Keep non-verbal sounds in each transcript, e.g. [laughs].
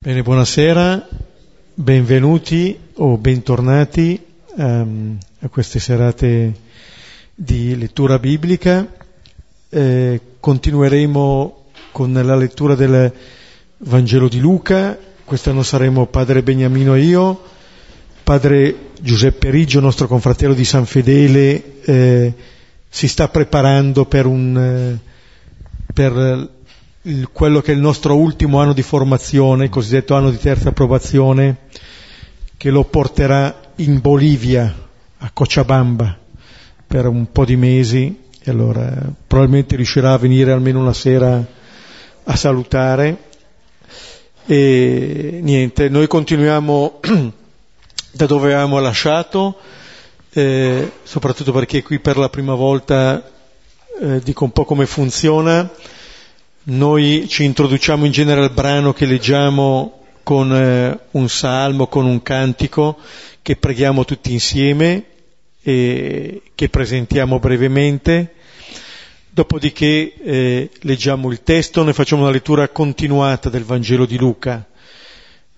Bene, buonasera, benvenuti o bentornati um, a queste serate di lettura biblica. Eh, continueremo con la lettura del Vangelo di Luca. Quest'anno saremo padre Beniamino e io, padre Giuseppe Riggio, nostro confratello di San Fedele, eh, si sta preparando per un... Eh, per il, quello che è il nostro ultimo anno di formazione, il cosiddetto anno di terza approvazione, che lo porterà in Bolivia, a Cochabamba, per un po' di mesi, e allora probabilmente riuscirà a venire almeno una sera a salutare. E niente, noi continuiamo [clears throat] da dove avevamo lasciato, eh, soprattutto perché qui per la prima volta eh, dico un po' come funziona noi ci introduciamo in genere al brano che leggiamo con eh, un salmo, con un cantico che preghiamo tutti insieme e che presentiamo brevemente. Dopodiché eh, leggiamo il testo, ne facciamo una lettura continuata del Vangelo di Luca.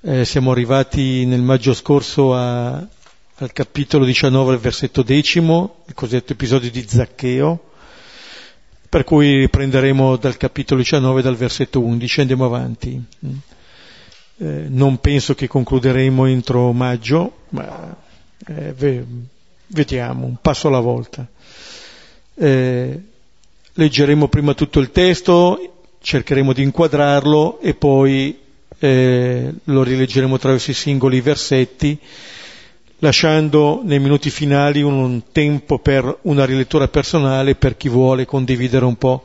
Eh, siamo arrivati nel maggio scorso a, al capitolo 19, al versetto decimo, il cosiddetto episodio di Zaccheo, per cui prenderemo dal capitolo 19, dal versetto 11, andiamo avanti. Eh, non penso che concluderemo entro maggio, ma eh, ve, vediamo, un passo alla volta. Eh, leggeremo prima tutto il testo, cercheremo di inquadrarlo e poi eh, lo rileggeremo attraverso i singoli versetti lasciando nei minuti finali un tempo per una rilettura personale per chi vuole condividere un po'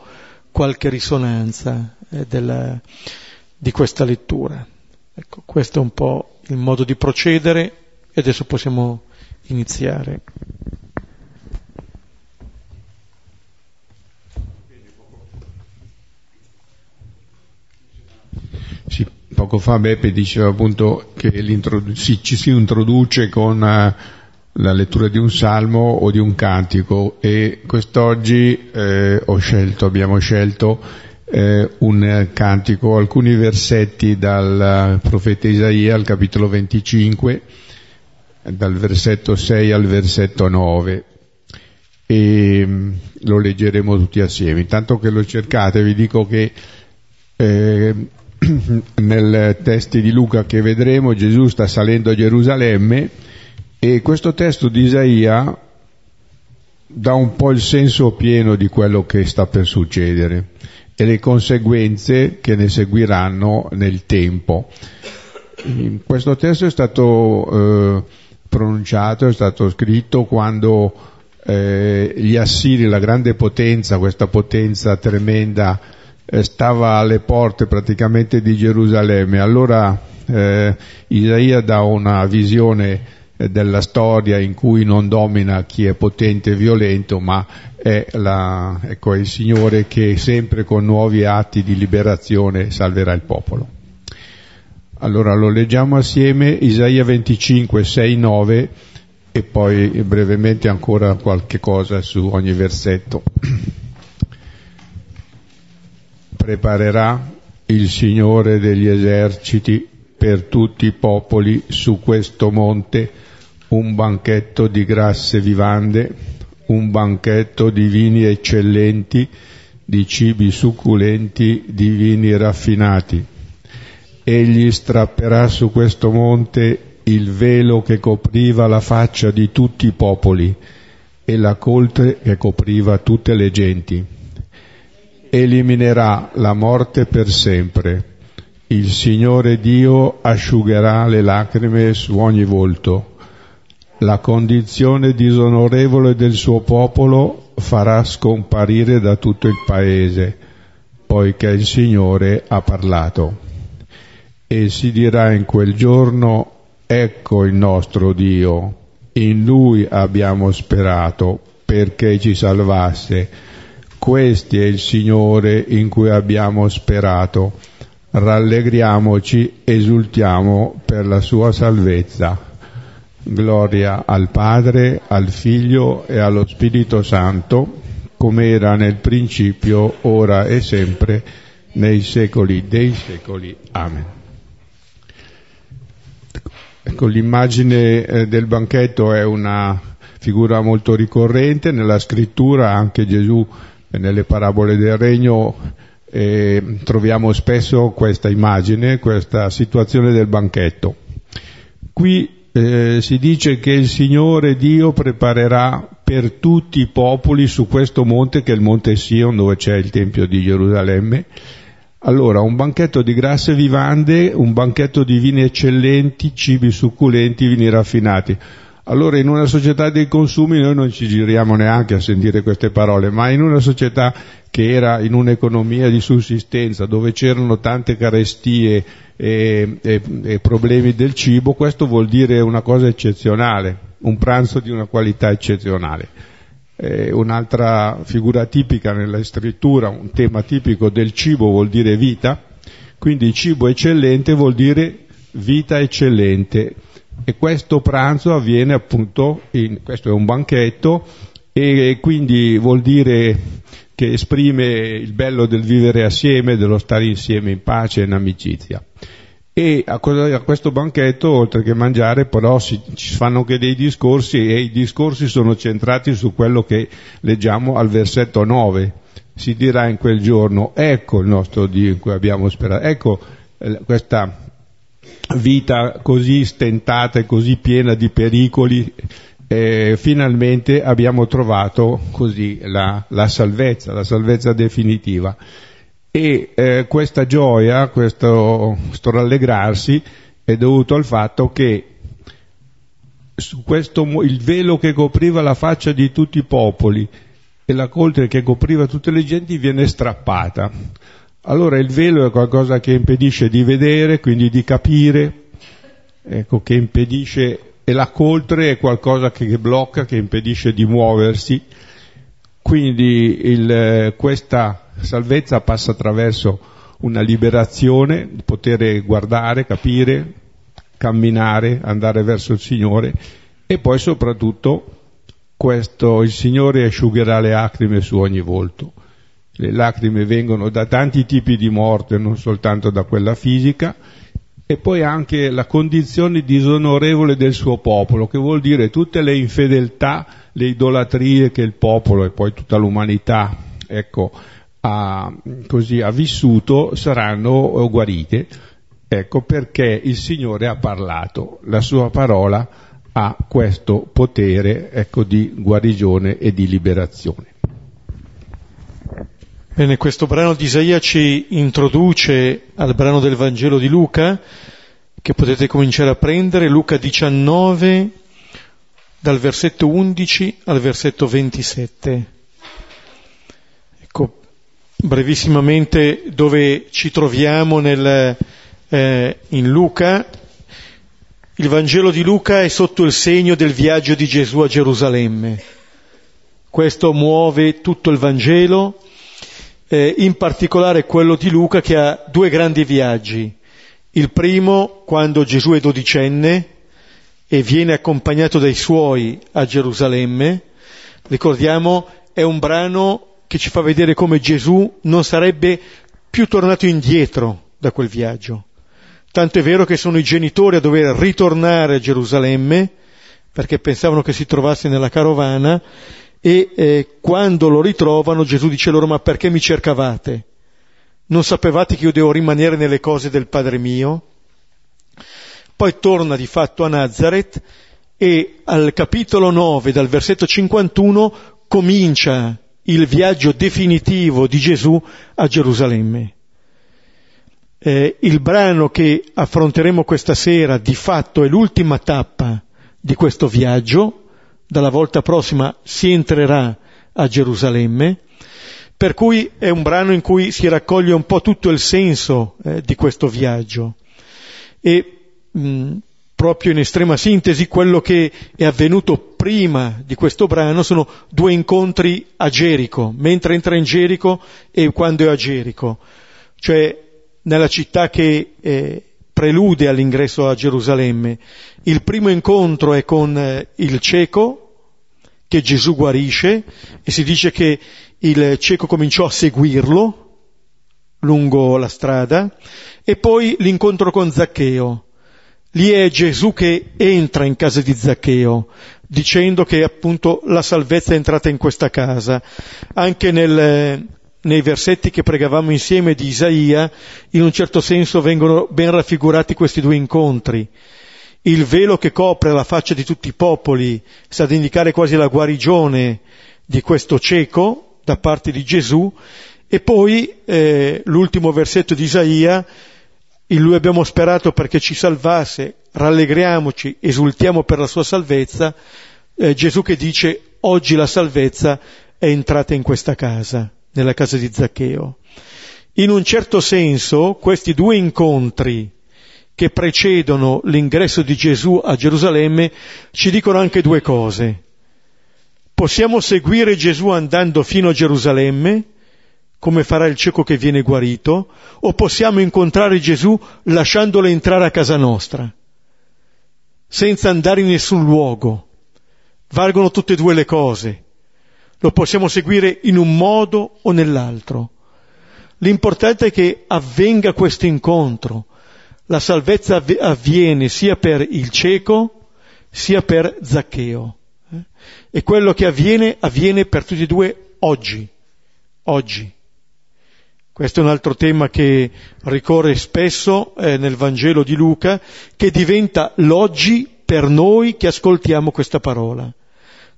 qualche risonanza eh, della, di questa lettura. Ecco, questo è un po' il modo di procedere e adesso possiamo iniziare. Poco fa Beppe diceva appunto che si, ci si introduce con uh, la lettura di un salmo o di un cantico e quest'oggi eh, scelto, abbiamo scelto eh, un cantico, alcuni versetti dal profeta Isaia al capitolo 25, dal versetto 6 al versetto 9 e mm, lo leggeremo tutti assieme. Intanto che lo cercate vi dico che eh, [clears throat] nel testo di Luca che vedremo Gesù sta salendo a Gerusalemme e questo testo di Isaia dà un po' il senso pieno di quello che sta per succedere e le conseguenze che ne seguiranno nel tempo. [clears throat] Questo testo è stato eh, pronunciato, è stato scritto quando eh, gli Assiri, la grande potenza, questa potenza tremenda, stava alle porte praticamente di Gerusalemme. Allora eh, Isaia dà una visione eh, della storia in cui non domina chi è potente e violento, ma è, la, ecco, è il Signore che sempre con nuovi atti di liberazione salverà il popolo. Allora lo leggiamo assieme, Isaia 25, 6, 9 e poi brevemente ancora qualche cosa su ogni versetto [clears throat] preparerà il Signore degli eserciti per tutti i popoli su questo monte un banchetto di grasse vivande, un banchetto di vini eccellenti, di cibi succulenti, di vini raffinati. Egli strapperà su questo monte il velo che copriva la faccia di tutti i popoli e la coltre che copriva tutte le genti eliminerà la morte per sempre. Il Signore Dio asciugherà le lacrime su ogni volto. La condizione disonorevole del suo popolo farà scomparire da tutto il paese, poiché il Signore ha parlato. E si dirà in quel giorno, ecco il nostro Dio, in Lui abbiamo sperato perché ci salvasse questo è il Signore in cui abbiamo sperato. Rallegriamoci, esultiamo per la sua salvezza. Gloria al Padre, al Figlio e allo Spirito Santo, come era nel principio, ora e sempre, nei secoli dei secoli. Amen. ecco, l'immagine eh, del banchetto è una figura molto ricorrente nella scrittura, anche Gesù nelle parabole del regno eh, troviamo spesso questa immagine, questa situazione del banchetto. Qui eh, si dice che il Signore Dio preparerà per tutti i popoli su questo monte che è il monte Sion dove c'è il Tempio di Gerusalemme. Allora, un banchetto di grasse vivande, un banchetto di vini eccellenti, cibi succulenti, vini raffinati. Allora in una società dei consumi noi non ci giriamo neanche a sentire queste parole, ma in una società che era in un'economia di sussistenza dove c'erano tante carestie e, e, e problemi del cibo, questo vuol dire una cosa eccezionale, un pranzo di una qualità eccezionale. Eh, un'altra figura tipica nella scrittura, un tema tipico del cibo vuol dire vita, quindi cibo eccellente vuol dire vita eccellente e questo pranzo avviene appunto, in, questo è un banchetto e quindi vuol dire che esprime il bello del vivere assieme, dello stare insieme in pace e in amicizia. E a, questo banchetto, oltre che mangiare, però si, ci fanno anche dei discorsi e i discorsi sono centrati su quello che leggiamo al versetto 9. Si dirà in quel giorno, ecco il nostro Dio in cui abbiamo sperato, ecco eh, questa vita così stentata e così piena di pericoli, eh, finalmente abbiamo trovato così la, la, salvezza, la salvezza definitiva. E eh, questa gioia, questo, questo rallegrarsi è dovuto al fatto che questo, il velo che copriva la faccia di tutti i popoli e la coltre che copriva tutte le genti viene strappata. Allora il velo è qualcosa che impedisce di vedere, quindi di capire, ecco, che impedisce, e la coltre è qualcosa che blocca, che impedisce di muoversi. Quindi il, questa salvezza passa attraverso una liberazione, di poter guardare, capire, camminare, andare verso il Signore. E poi soprattutto questo, il Signore asciugherà le lacrime su ogni volto le lacrime vengono da tanti tipi di morte, non soltanto da quella fisica, e poi anche la condizione disonorevole del suo popolo, che vuol dire tutte le infedeltà, le idolatrie che il popolo e poi tutta l'umanità ecco, ha, così, ha vissuto saranno guarite. Ecco perché il Signore ha parlato, la sua parola ha questo potere ecco, di guarigione e di liberazione. Bene, questo brano di Isaia ci introduce al brano del Vangelo di Luca, che potete cominciare a prendere, Luca 19, dal versetto 11 al versetto 27. Ecco, brevissimamente dove ci troviamo nel, eh, in Luca. Il Vangelo di Luca è sotto il segno del viaggio di Gesù a Gerusalemme. Questo muove tutto il Vangelo eh, in particolare quello di Luca che ha due grandi viaggi. Il primo quando Gesù è dodicenne e viene accompagnato dai suoi a Gerusalemme. Ricordiamo, è un brano che ci fa vedere come Gesù non sarebbe più tornato indietro da quel viaggio. Tanto è vero che sono i genitori a dover ritornare a Gerusalemme perché pensavano che si trovasse nella carovana e eh, quando lo ritrovano Gesù dice loro ma perché mi cercavate? Non sapevate che io devo rimanere nelle cose del Padre mio? Poi torna di fatto a Nazareth e al capitolo 9 dal versetto 51 comincia il viaggio definitivo di Gesù a Gerusalemme. Eh, il brano che affronteremo questa sera di fatto è l'ultima tappa di questo viaggio, dalla volta prossima si entrerà a Gerusalemme, per cui è un brano in cui si raccoglie un po' tutto il senso eh, di questo viaggio. E mh, proprio in estrema sintesi quello che è avvenuto prima di questo brano sono due incontri a Gerico, mentre entra in Gerico e quando è a Gerico, cioè nella città che eh, prelude all'ingresso a Gerusalemme. Il primo incontro è con eh, il cieco, che Gesù guarisce, e si dice che il cieco cominciò a seguirlo lungo la strada, e poi l'incontro con Zaccheo. Lì è Gesù che entra in casa di Zaccheo, dicendo che appunto la salvezza è entrata in questa casa. Anche nel, nei versetti che pregavamo insieme di Isaia, in un certo senso vengono ben raffigurati questi due incontri. Il velo che copre la faccia di tutti i popoli sta ad indicare quasi la guarigione di questo cieco da parte di Gesù e poi eh, l'ultimo versetto di Isaia, in lui abbiamo sperato perché ci salvasse, rallegriamoci, esultiamo per la sua salvezza, eh, Gesù che dice oggi la salvezza è entrata in questa casa nella casa di Zaccheo. In un certo senso questi due incontri che precedono l'ingresso di Gesù a Gerusalemme ci dicono anche due cose. Possiamo seguire Gesù andando fino a Gerusalemme, come farà il cieco che viene guarito, o possiamo incontrare Gesù lasciandolo entrare a casa nostra, senza andare in nessun luogo. Valgono tutte e due le cose. Lo possiamo seguire in un modo o nell'altro. L'importante è che avvenga questo incontro. La salvezza avviene sia per il cieco sia per Zaccheo. Eh? E quello che avviene avviene per tutti e due oggi. Oggi. Questo è un altro tema che ricorre spesso eh, nel Vangelo di Luca, che diventa l'oggi per noi che ascoltiamo questa parola.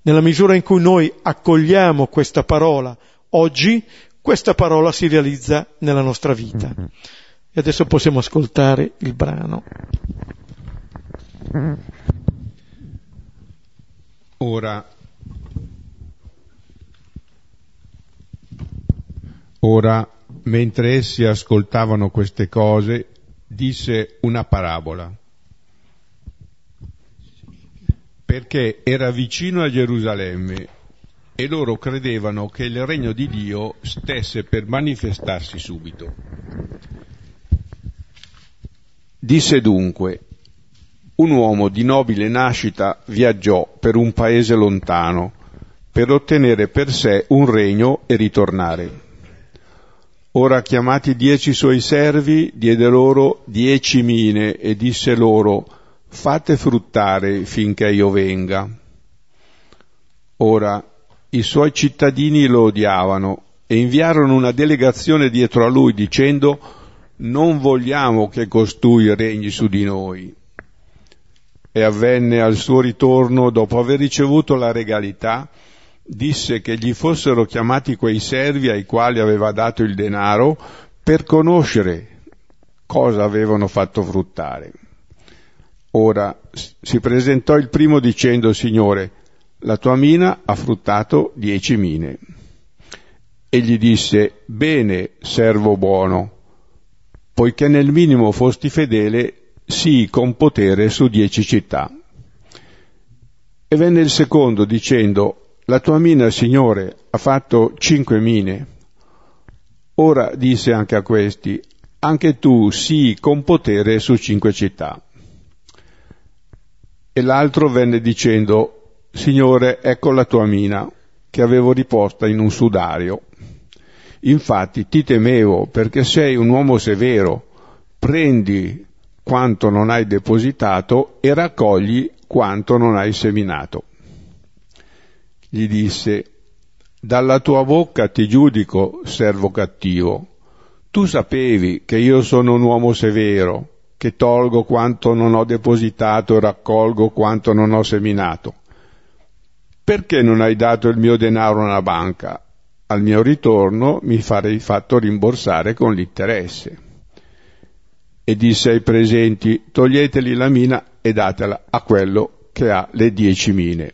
Nella misura in cui noi accogliamo questa parola oggi, questa parola si realizza nella nostra vita. E adesso possiamo ascoltare il brano. Ora, ora, mentre essi ascoltavano queste cose, disse una parabola perché era vicino a Gerusalemme e loro credevano che il regno di Dio stesse per manifestarsi subito. Disse dunque, un uomo di nobile nascita viaggiò per un paese lontano per ottenere per sé un regno e ritornare. Ora chiamati dieci suoi servi, diede loro dieci mine e disse loro, fate fruttare finché io venga. Ora i suoi cittadini lo odiavano e inviarono una delegazione dietro a lui dicendo non vogliamo che costui regni su di noi. E avvenne al suo ritorno, dopo aver ricevuto la regalità, disse che gli fossero chiamati quei servi ai quali aveva dato il denaro per conoscere cosa avevano fatto fruttare. Ora si presentò il primo dicendo, Signore, la tua mina ha fruttato dieci mine. Egli disse, Bene, servo buono, poiché nel minimo fosti fedele, sii con potere su dieci città. E venne il secondo dicendo, La tua mina, Signore, ha fatto cinque mine. Ora disse anche a questi, Anche tu sii con potere su cinque città. E l'altro venne dicendo, Signore, ecco la tua mina, che avevo riposta in un sudario. Infatti ti temevo, perché sei un uomo severo, prendi quanto non hai depositato e raccogli quanto non hai seminato. Gli disse, dalla tua bocca ti giudico, servo cattivo. Tu sapevi che io sono un uomo severo, che tolgo quanto non ho depositato raccolgo quanto non ho seminato. Perché non hai dato il mio denaro a una banca? Al mio ritorno mi farei fatto rimborsare con l'interesse. E disse ai presenti, toglieteli la mina e datela a quello che ha le dieci mine.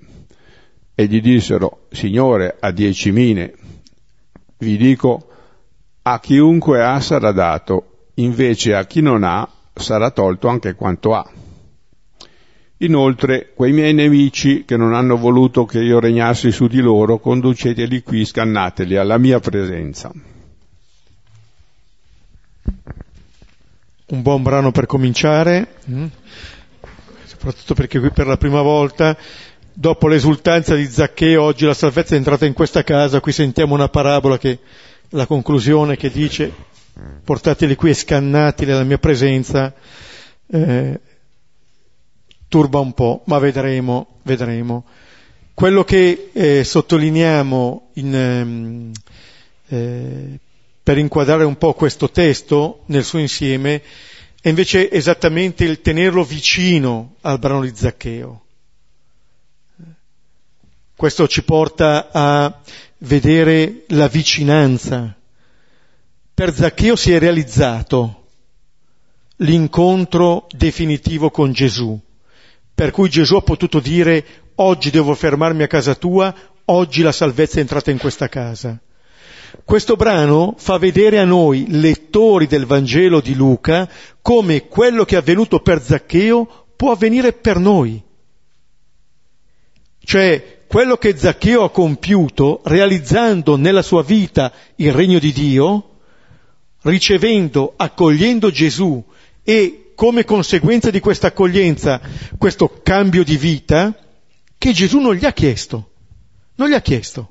E gli dissero, Signore, a dieci mine. Vi dico, a chiunque ha sarà dato, invece a chi non ha sarà tolto anche quanto ha. Inoltre, quei miei nemici che non hanno voluto che io regnassi su di loro, conduceteli qui, scannateli alla mia presenza. Un buon brano per cominciare, mm? soprattutto perché qui per la prima volta, dopo l'esultanza di Zaccheo, oggi la salvezza è entrata in questa casa, qui sentiamo una parabola che, la conclusione che dice portateli qui e scannateli alla mia presenza, eh, turba un po', ma vedremo, vedremo. Quello che eh, sottolineiamo in, ehm, eh, per inquadrare un po' questo testo nel suo insieme è invece esattamente il tenerlo vicino al brano di Zaccheo. Questo ci porta a vedere la vicinanza. Per Zaccheo si è realizzato l'incontro definitivo con Gesù, per cui Gesù ha potuto dire oggi devo fermarmi a casa tua, oggi la salvezza è entrata in questa casa. Questo brano fa vedere a noi, lettori del Vangelo di Luca, come quello che è avvenuto per Zaccheo può avvenire per noi. Cioè, quello che Zaccheo ha compiuto, realizzando nella sua vita il regno di Dio, ricevendo, accogliendo Gesù e come conseguenza di questa accoglienza, questo cambio di vita, che Gesù non gli ha chiesto. Non gli ha chiesto.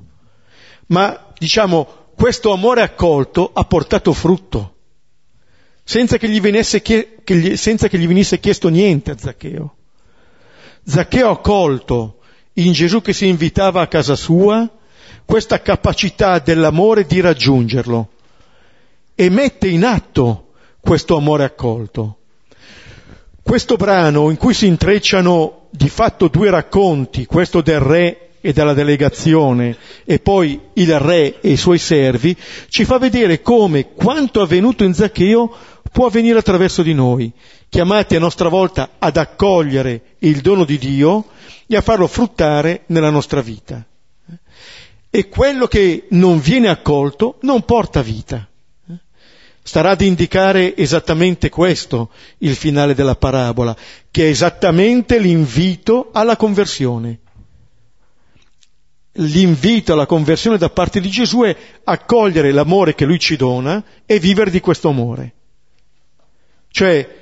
Ma, diciamo, questo amore accolto ha portato frutto, senza che gli, chie- che gli, senza che gli venisse chiesto niente a Zaccheo. Zaccheo ha colto in Gesù che si invitava a casa sua questa capacità dell'amore di raggiungerlo e mette in atto questo amore accolto. Questo brano in cui si intrecciano di fatto due racconti, questo del re e della delegazione e poi il re e i suoi servi, ci fa vedere come quanto avvenuto in Zaccheo può avvenire attraverso di noi, chiamati a nostra volta ad accogliere il dono di Dio e a farlo fruttare nella nostra vita. E quello che non viene accolto non porta vita. Starà ad indicare esattamente questo il finale della parabola, che è esattamente l'invito alla conversione. L'invito alla conversione da parte di Gesù è accogliere l'amore che lui ci dona e vivere di questo amore. Cioè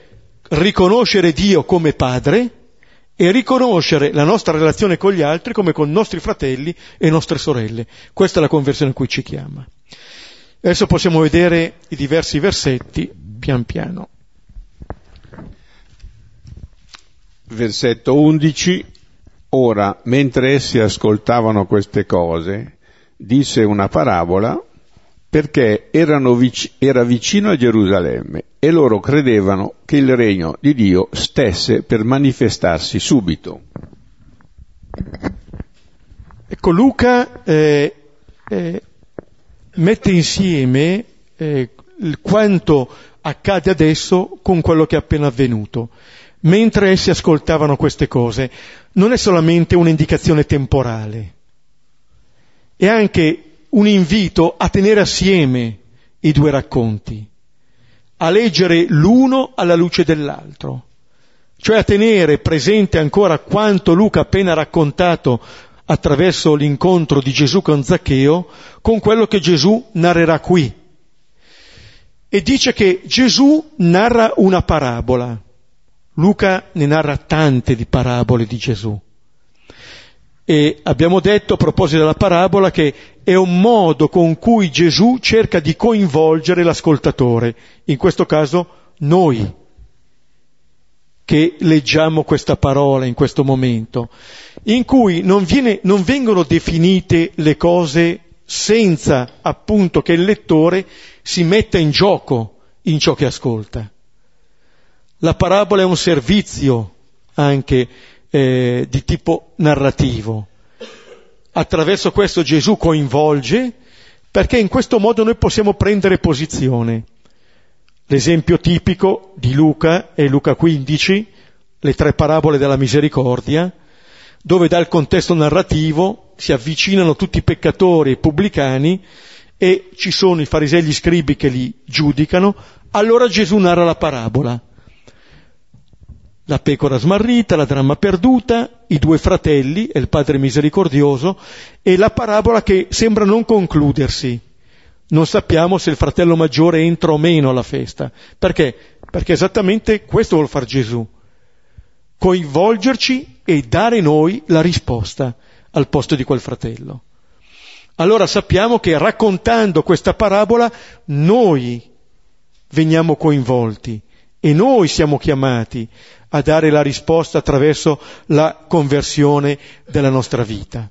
riconoscere Dio come Padre e riconoscere la nostra relazione con gli altri come con nostri fratelli e nostre sorelle. Questa è la conversione a cui ci chiama. Adesso possiamo vedere i diversi versetti pian piano. Versetto 11. Ora, mentre essi ascoltavano queste cose, disse una parabola perché vic- era vicino a Gerusalemme e loro credevano che il regno di Dio stesse per manifestarsi subito. Ecco, Luca eh, eh, mette insieme eh, quanto accade adesso con quello che è appena avvenuto. Mentre essi ascoltavano queste cose, non è solamente un'indicazione temporale, è anche un invito a tenere assieme i due racconti, a leggere l'uno alla luce dell'altro, cioè a tenere presente ancora quanto Luca appena raccontato attraverso l'incontro di Gesù con Zaccheo con quello che Gesù narrerà qui. E dice che Gesù narra una parabola. Luca ne narra tante di parabole di Gesù. E abbiamo detto a proposito della parabola che è un modo con cui Gesù cerca di coinvolgere l'ascoltatore, in questo caso noi, che leggiamo questa parola in questo momento, in cui non, viene, non vengono definite le cose senza appunto che il lettore si metta in gioco in ciò che ascolta. La parabola è un servizio anche eh, di tipo narrativo. Attraverso questo Gesù coinvolge perché in questo modo noi possiamo prendere posizione. L'esempio tipico di Luca è Luca 15, le tre parabole della misericordia, dove dal contesto narrativo si avvicinano tutti i peccatori e pubblicani e ci sono i farisei e gli scribi che li giudicano, allora Gesù narra la parabola. La pecora smarrita, la dramma perduta, i due fratelli e il padre misericordioso e la parabola che sembra non concludersi non sappiamo se il fratello maggiore entra o meno alla festa. Perché? Perché esattamente questo vuol fare Gesù. Coinvolgerci e dare noi la risposta al posto di quel fratello. Allora sappiamo che raccontando questa parabola noi veniamo coinvolti e noi siamo chiamati a dare la risposta attraverso la conversione della nostra vita.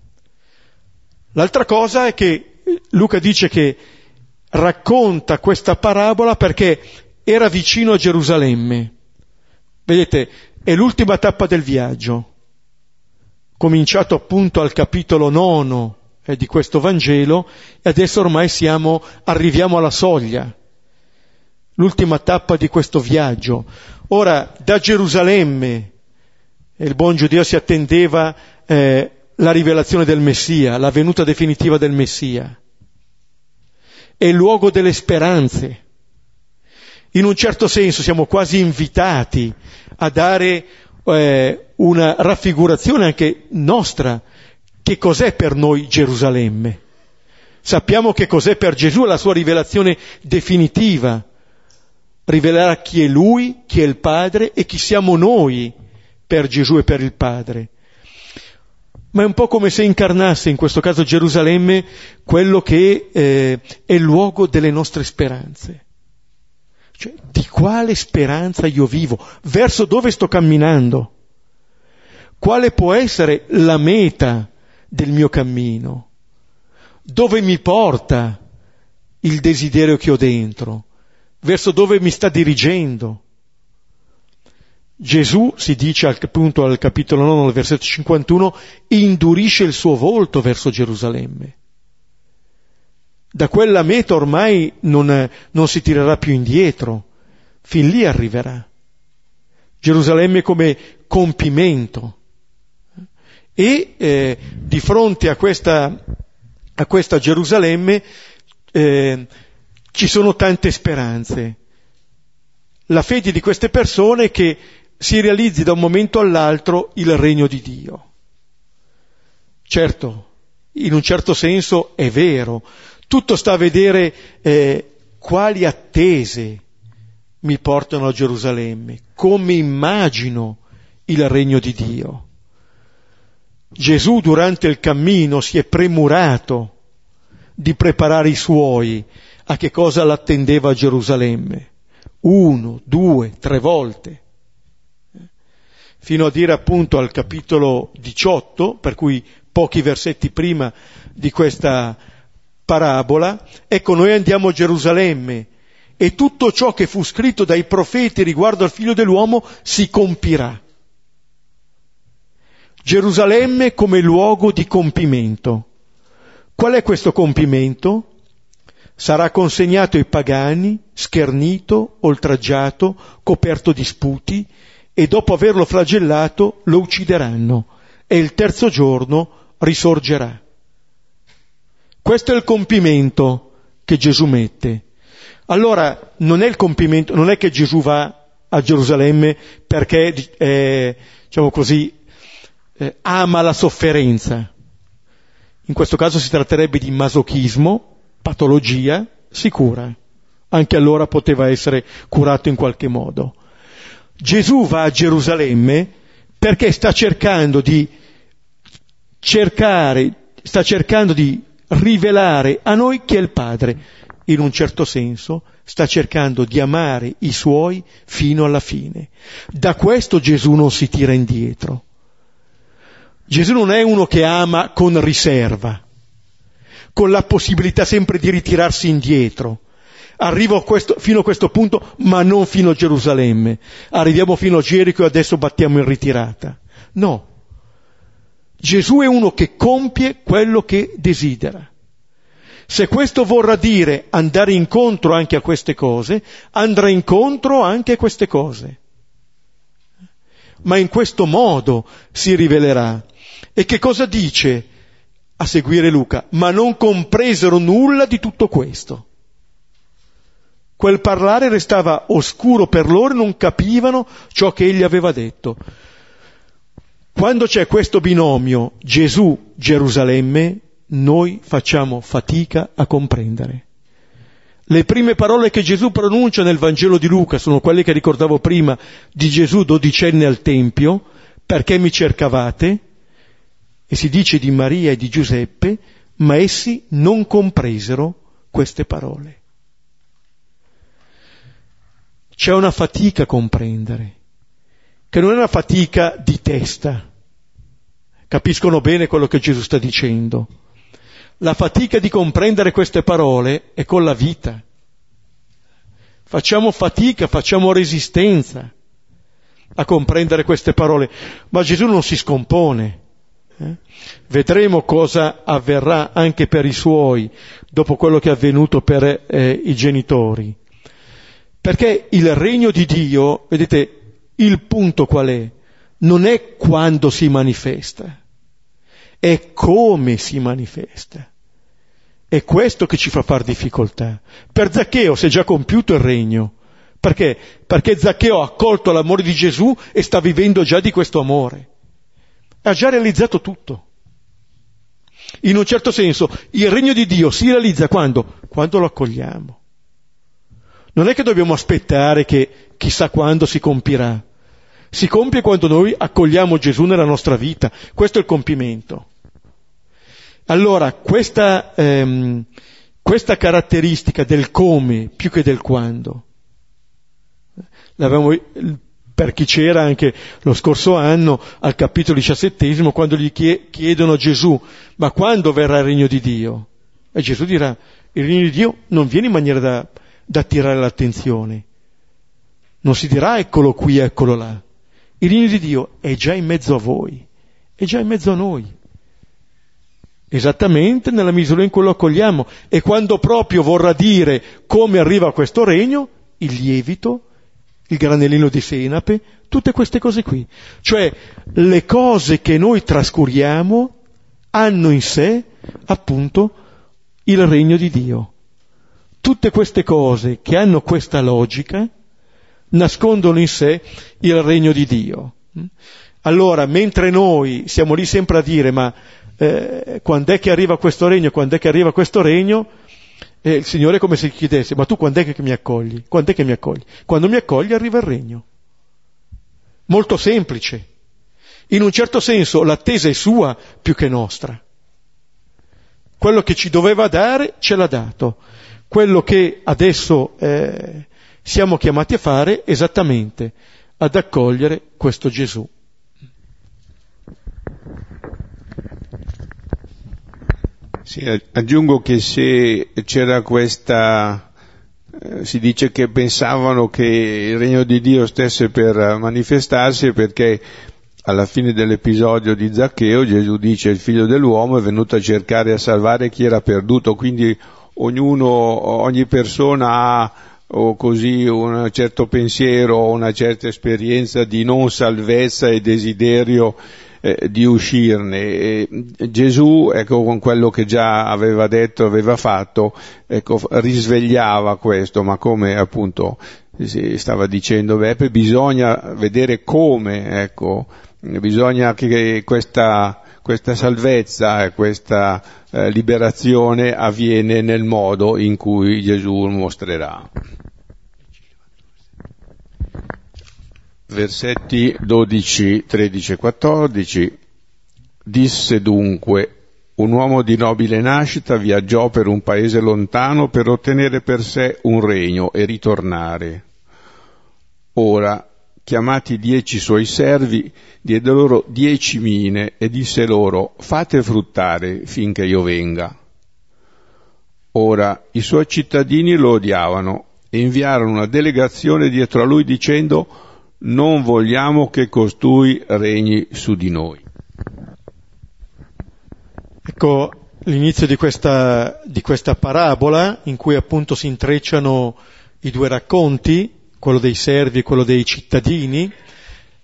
L'altra cosa è che Luca dice che racconta questa parabola perché era vicino a Gerusalemme. Vedete, è l'ultima tappa del viaggio, cominciato appunto al capitolo nono eh, di questo Vangelo e adesso ormai siamo, arriviamo alla soglia l'ultima tappa di questo viaggio. Ora, da Gerusalemme, il buon giudeo si attendeva eh, la rivelazione del Messia, la venuta definitiva del Messia. È il luogo delle speranze. In un certo senso siamo quasi invitati a dare eh, una raffigurazione anche nostra che cos'è per noi Gerusalemme. Sappiamo che cos'è per Gesù la sua rivelazione definitiva, rivelerà chi è Lui, chi è il Padre e chi siamo noi per Gesù e per il Padre. Ma è un po' come se incarnasse in questo caso Gerusalemme quello che eh, è il luogo delle nostre speranze. Cioè, di quale speranza io vivo? Verso dove sto camminando? Quale può essere la meta del mio cammino? Dove mi porta il desiderio che ho dentro? verso dove mi sta dirigendo. Gesù, si dice appunto al capitolo 9, al versetto 51, indurisce il suo volto verso Gerusalemme. Da quella meta ormai non, non si tirerà più indietro, fin lì arriverà. Gerusalemme come compimento. E eh, di fronte a questa, a questa Gerusalemme eh, ci sono tante speranze. La fede di queste persone che si realizzi da un momento all'altro il regno di Dio. Certo, in un certo senso è vero, tutto sta a vedere eh, quali attese mi portano a Gerusalemme, come immagino il regno di Dio. Gesù durante il cammino si è premurato di preparare i suoi a che cosa l'attendeva a Gerusalemme. Uno, due, tre volte. Fino a dire appunto al capitolo 18, per cui pochi versetti prima di questa parabola, ecco noi andiamo a Gerusalemme e tutto ciò che fu scritto dai profeti riguardo al figlio dell'uomo si compirà. Gerusalemme come luogo di compimento. Qual è questo compimento? sarà consegnato ai pagani, schernito, oltraggiato, coperto di sputi, e dopo averlo flagellato lo uccideranno, e il terzo giorno risorgerà. Questo è il compimento che Gesù mette. Allora non è il compimento, non è che Gesù va a Gerusalemme perché, eh, diciamo così, eh, ama la sofferenza. In questo caso si tratterebbe di masochismo, patologia si cura. Anche allora poteva essere curato in qualche modo. Gesù va a Gerusalemme perché sta cercando di cercare, sta cercando di rivelare a noi chi è il Padre. In un certo senso sta cercando di amare i suoi fino alla fine. Da questo Gesù non si tira indietro. Gesù non è uno che ama con riserva con la possibilità sempre di ritirarsi indietro. Arrivo a questo, fino a questo punto, ma non fino a Gerusalemme. Arriviamo fino a Gerico e adesso battiamo in ritirata. No. Gesù è uno che compie quello che desidera. Se questo vorrà dire andare incontro anche a queste cose, andrà incontro anche a queste cose. Ma in questo modo si rivelerà. E che cosa dice a seguire Luca, ma non compresero nulla di tutto questo. Quel parlare restava oscuro per loro non capivano ciò che egli aveva detto. Quando c'è questo binomio Gesù-Gerusalemme, noi facciamo fatica a comprendere. Le prime parole che Gesù pronuncia nel Vangelo di Luca sono quelle che ricordavo prima di Gesù dodicenne al Tempio, perché mi cercavate? e si dice di Maria e di Giuseppe, ma essi non compresero queste parole. C'è una fatica a comprendere, che non è una fatica di testa. Capiscono bene quello che Gesù sta dicendo. La fatica di comprendere queste parole è con la vita. Facciamo fatica, facciamo resistenza a comprendere queste parole, ma Gesù non si scompone. Eh? Vedremo cosa avverrà anche per i suoi dopo quello che è avvenuto per eh, i genitori. Perché il regno di Dio, vedete, il punto qual è? Non è quando si manifesta, è come si manifesta. È questo che ci fa far difficoltà. Per Zaccheo si è già compiuto il regno. Perché? Perché Zaccheo ha accolto l'amore di Gesù e sta vivendo già di questo amore. Ha già realizzato tutto. In un certo senso, il regno di Dio si realizza quando? Quando lo accogliamo. Non è che dobbiamo aspettare che chissà quando si compirà. Si compie quando noi accogliamo Gesù nella nostra vita. Questo è il compimento. Allora, questa, ehm, questa caratteristica del come più che del quando, l'avevamo per chi c'era anche lo scorso anno al capitolo diciassettesimo quando gli chiedono a Gesù ma quando verrà il regno di Dio? E Gesù dirà il regno di Dio non viene in maniera da, da attirare l'attenzione, non si dirà eccolo qui, eccolo là. Il regno di Dio è già in mezzo a voi, è già in mezzo a noi. Esattamente nella misura in cui lo accogliamo. E quando proprio vorrà dire come arriva questo regno, il lievito, il granellino di senape, tutte queste cose qui. Cioè le cose che noi trascuriamo hanno in sé appunto il regno di Dio. Tutte queste cose che hanno questa logica nascondono in sé il regno di Dio. Allora, mentre noi siamo lì sempre a dire ma eh, quando è che arriva questo regno, quando è che arriva questo regno, e il Signore è come se chiedesse, ma tu quando è che mi accogli? Quando è che mi accogli? Quando mi accogli arriva il regno. Molto semplice. In un certo senso l'attesa è sua più che nostra. Quello che ci doveva dare ce l'ha dato. Quello che adesso eh, siamo chiamati a fare esattamente ad accogliere questo Gesù. Sì, aggiungo che se c'era questa, eh, si dice che pensavano che il regno di Dio stesse per manifestarsi perché alla fine dell'episodio di Zaccheo Gesù dice il figlio dell'uomo è venuto a cercare e a salvare chi era perduto, quindi ognuno, ogni persona ha o così un certo pensiero, una certa esperienza di non salvezza e desiderio eh, di uscirne. E Gesù, ecco, con quello che già aveva detto, aveva fatto, ecco, risvegliava questo, ma come appunto si stava dicendo Beppe, bisogna vedere come, ecco, bisogna che questa, questa salvezza questa eh, liberazione avviene nel modo in cui Gesù mostrerà. versetti 12, 13 e 14, disse dunque, un uomo di nobile nascita viaggiò per un paese lontano per ottenere per sé un regno e ritornare. Ora, chiamati dieci suoi servi, diede loro dieci mine e disse loro, fate fruttare finché io venga. Ora, i suoi cittadini lo odiavano e inviarono una delegazione dietro a lui dicendo, non vogliamo che costui regni su di noi. Ecco l'inizio di questa, di questa parabola in cui appunto si intrecciano i due racconti, quello dei servi e quello dei cittadini,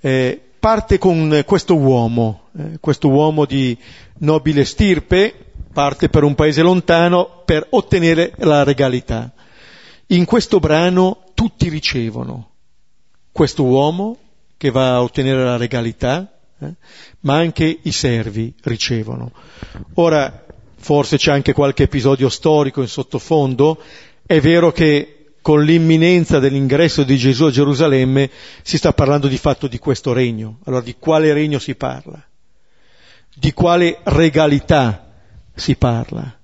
eh, parte con questo uomo, eh, questo uomo di nobile stirpe, parte per un paese lontano per ottenere la regalità. In questo brano tutti ricevono, questo uomo che va a ottenere la regalità, eh, ma anche i servi ricevono. Ora, forse c'è anche qualche episodio storico in sottofondo, è vero che con l'imminenza dell'ingresso di Gesù a Gerusalemme si sta parlando di fatto di questo regno. Allora di quale regno si parla? Di quale regalità si parla?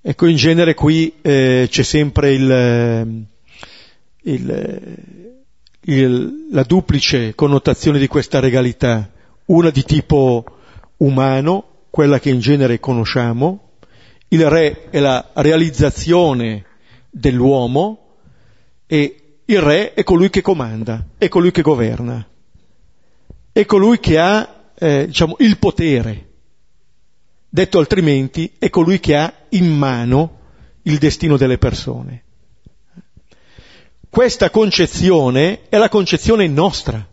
Ecco, in genere qui eh, c'è sempre il, il, il, la duplice connotazione di questa regalità, una di tipo umano, quella che in genere conosciamo, il re è la realizzazione dell'uomo e il re è colui che comanda, è colui che governa, è colui che ha eh, diciamo, il potere. Detto altrimenti, è colui che ha in mano il destino delle persone. Questa concezione è la concezione nostra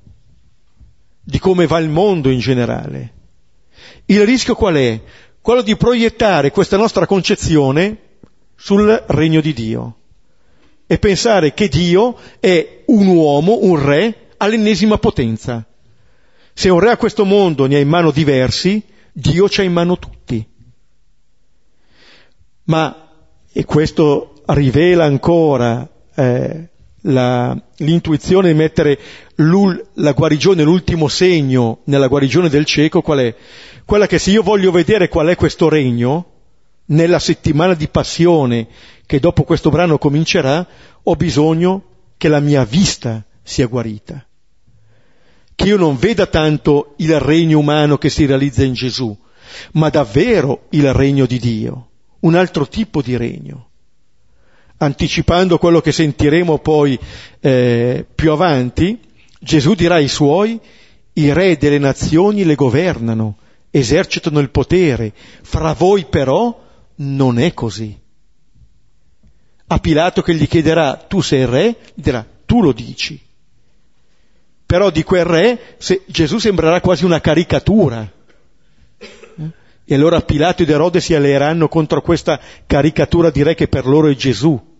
di come va il mondo in generale. Il rischio qual è? Quello di proiettare questa nostra concezione sul regno di Dio e pensare che Dio è un uomo, un re, all'ennesima potenza. Se un re a questo mondo ne ha in mano diversi, Dio c'ha in mano tutti. Ma, e questo rivela ancora eh, la, l'intuizione di mettere la guarigione, l'ultimo segno nella guarigione del cieco, qual è? Quella che se io voglio vedere qual è questo regno, nella settimana di passione che dopo questo brano comincerà, ho bisogno che la mia vista sia guarita. Che io non veda tanto il regno umano che si realizza in Gesù, ma davvero il regno di Dio, un altro tipo di regno anticipando quello che sentiremo poi eh, più avanti, Gesù dirà ai suoi, i re delle nazioni le governano, esercitano il potere, fra voi però non è così. A Pilato che gli chiederà, tu sei il re, gli dirà, tu lo dici. Però di quel re Gesù sembrerà quasi una caricatura. Eh? E allora Pilato ed Erode si alleeranno contro questa caricatura di re che per loro è Gesù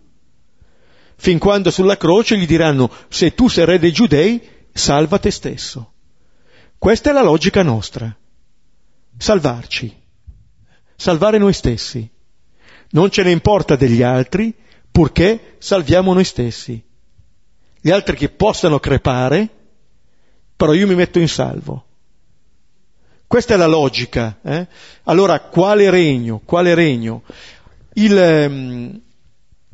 fin quando sulla croce gli diranno se tu sei re dei giudei, salva te stesso. Questa è la logica nostra. Salvarci. Salvare noi stessi. Non ce ne importa degli altri, purché salviamo noi stessi. Gli altri che possano crepare, però io mi metto in salvo. Questa è la logica. Eh? Allora, quale regno? Quale regno? Il, ehm,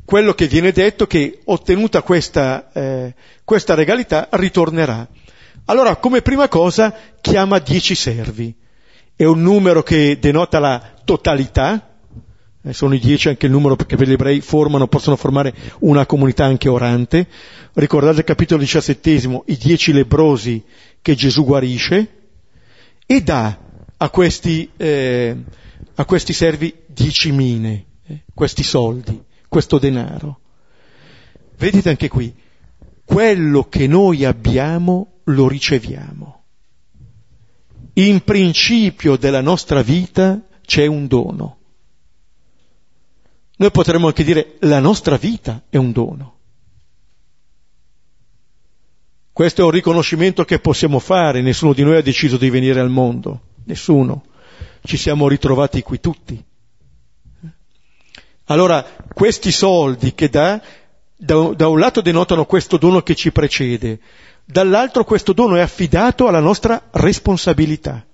quello che viene detto che ottenuta questa, eh, questa regalità ritornerà. Allora, come prima cosa, chiama dieci servi. È un numero che denota la totalità, eh, sono i dieci anche il numero perché per gli ebrei formano, possono formare una comunità anche orante. Ricordate il capitolo diciassettesimo, i dieci lebrosi che Gesù guarisce e dà a questi, eh, a questi servi dieci mine, eh, questi soldi questo denaro. Vedete anche qui, quello che noi abbiamo lo riceviamo. In principio della nostra vita c'è un dono. Noi potremmo anche dire la nostra vita è un dono. Questo è un riconoscimento che possiamo fare, nessuno di noi ha deciso di venire al mondo, nessuno. Ci siamo ritrovati qui tutti. Allora, questi soldi che dà, da, da un lato denotano questo dono che ci precede, dall'altro questo dono è affidato alla nostra responsabilità.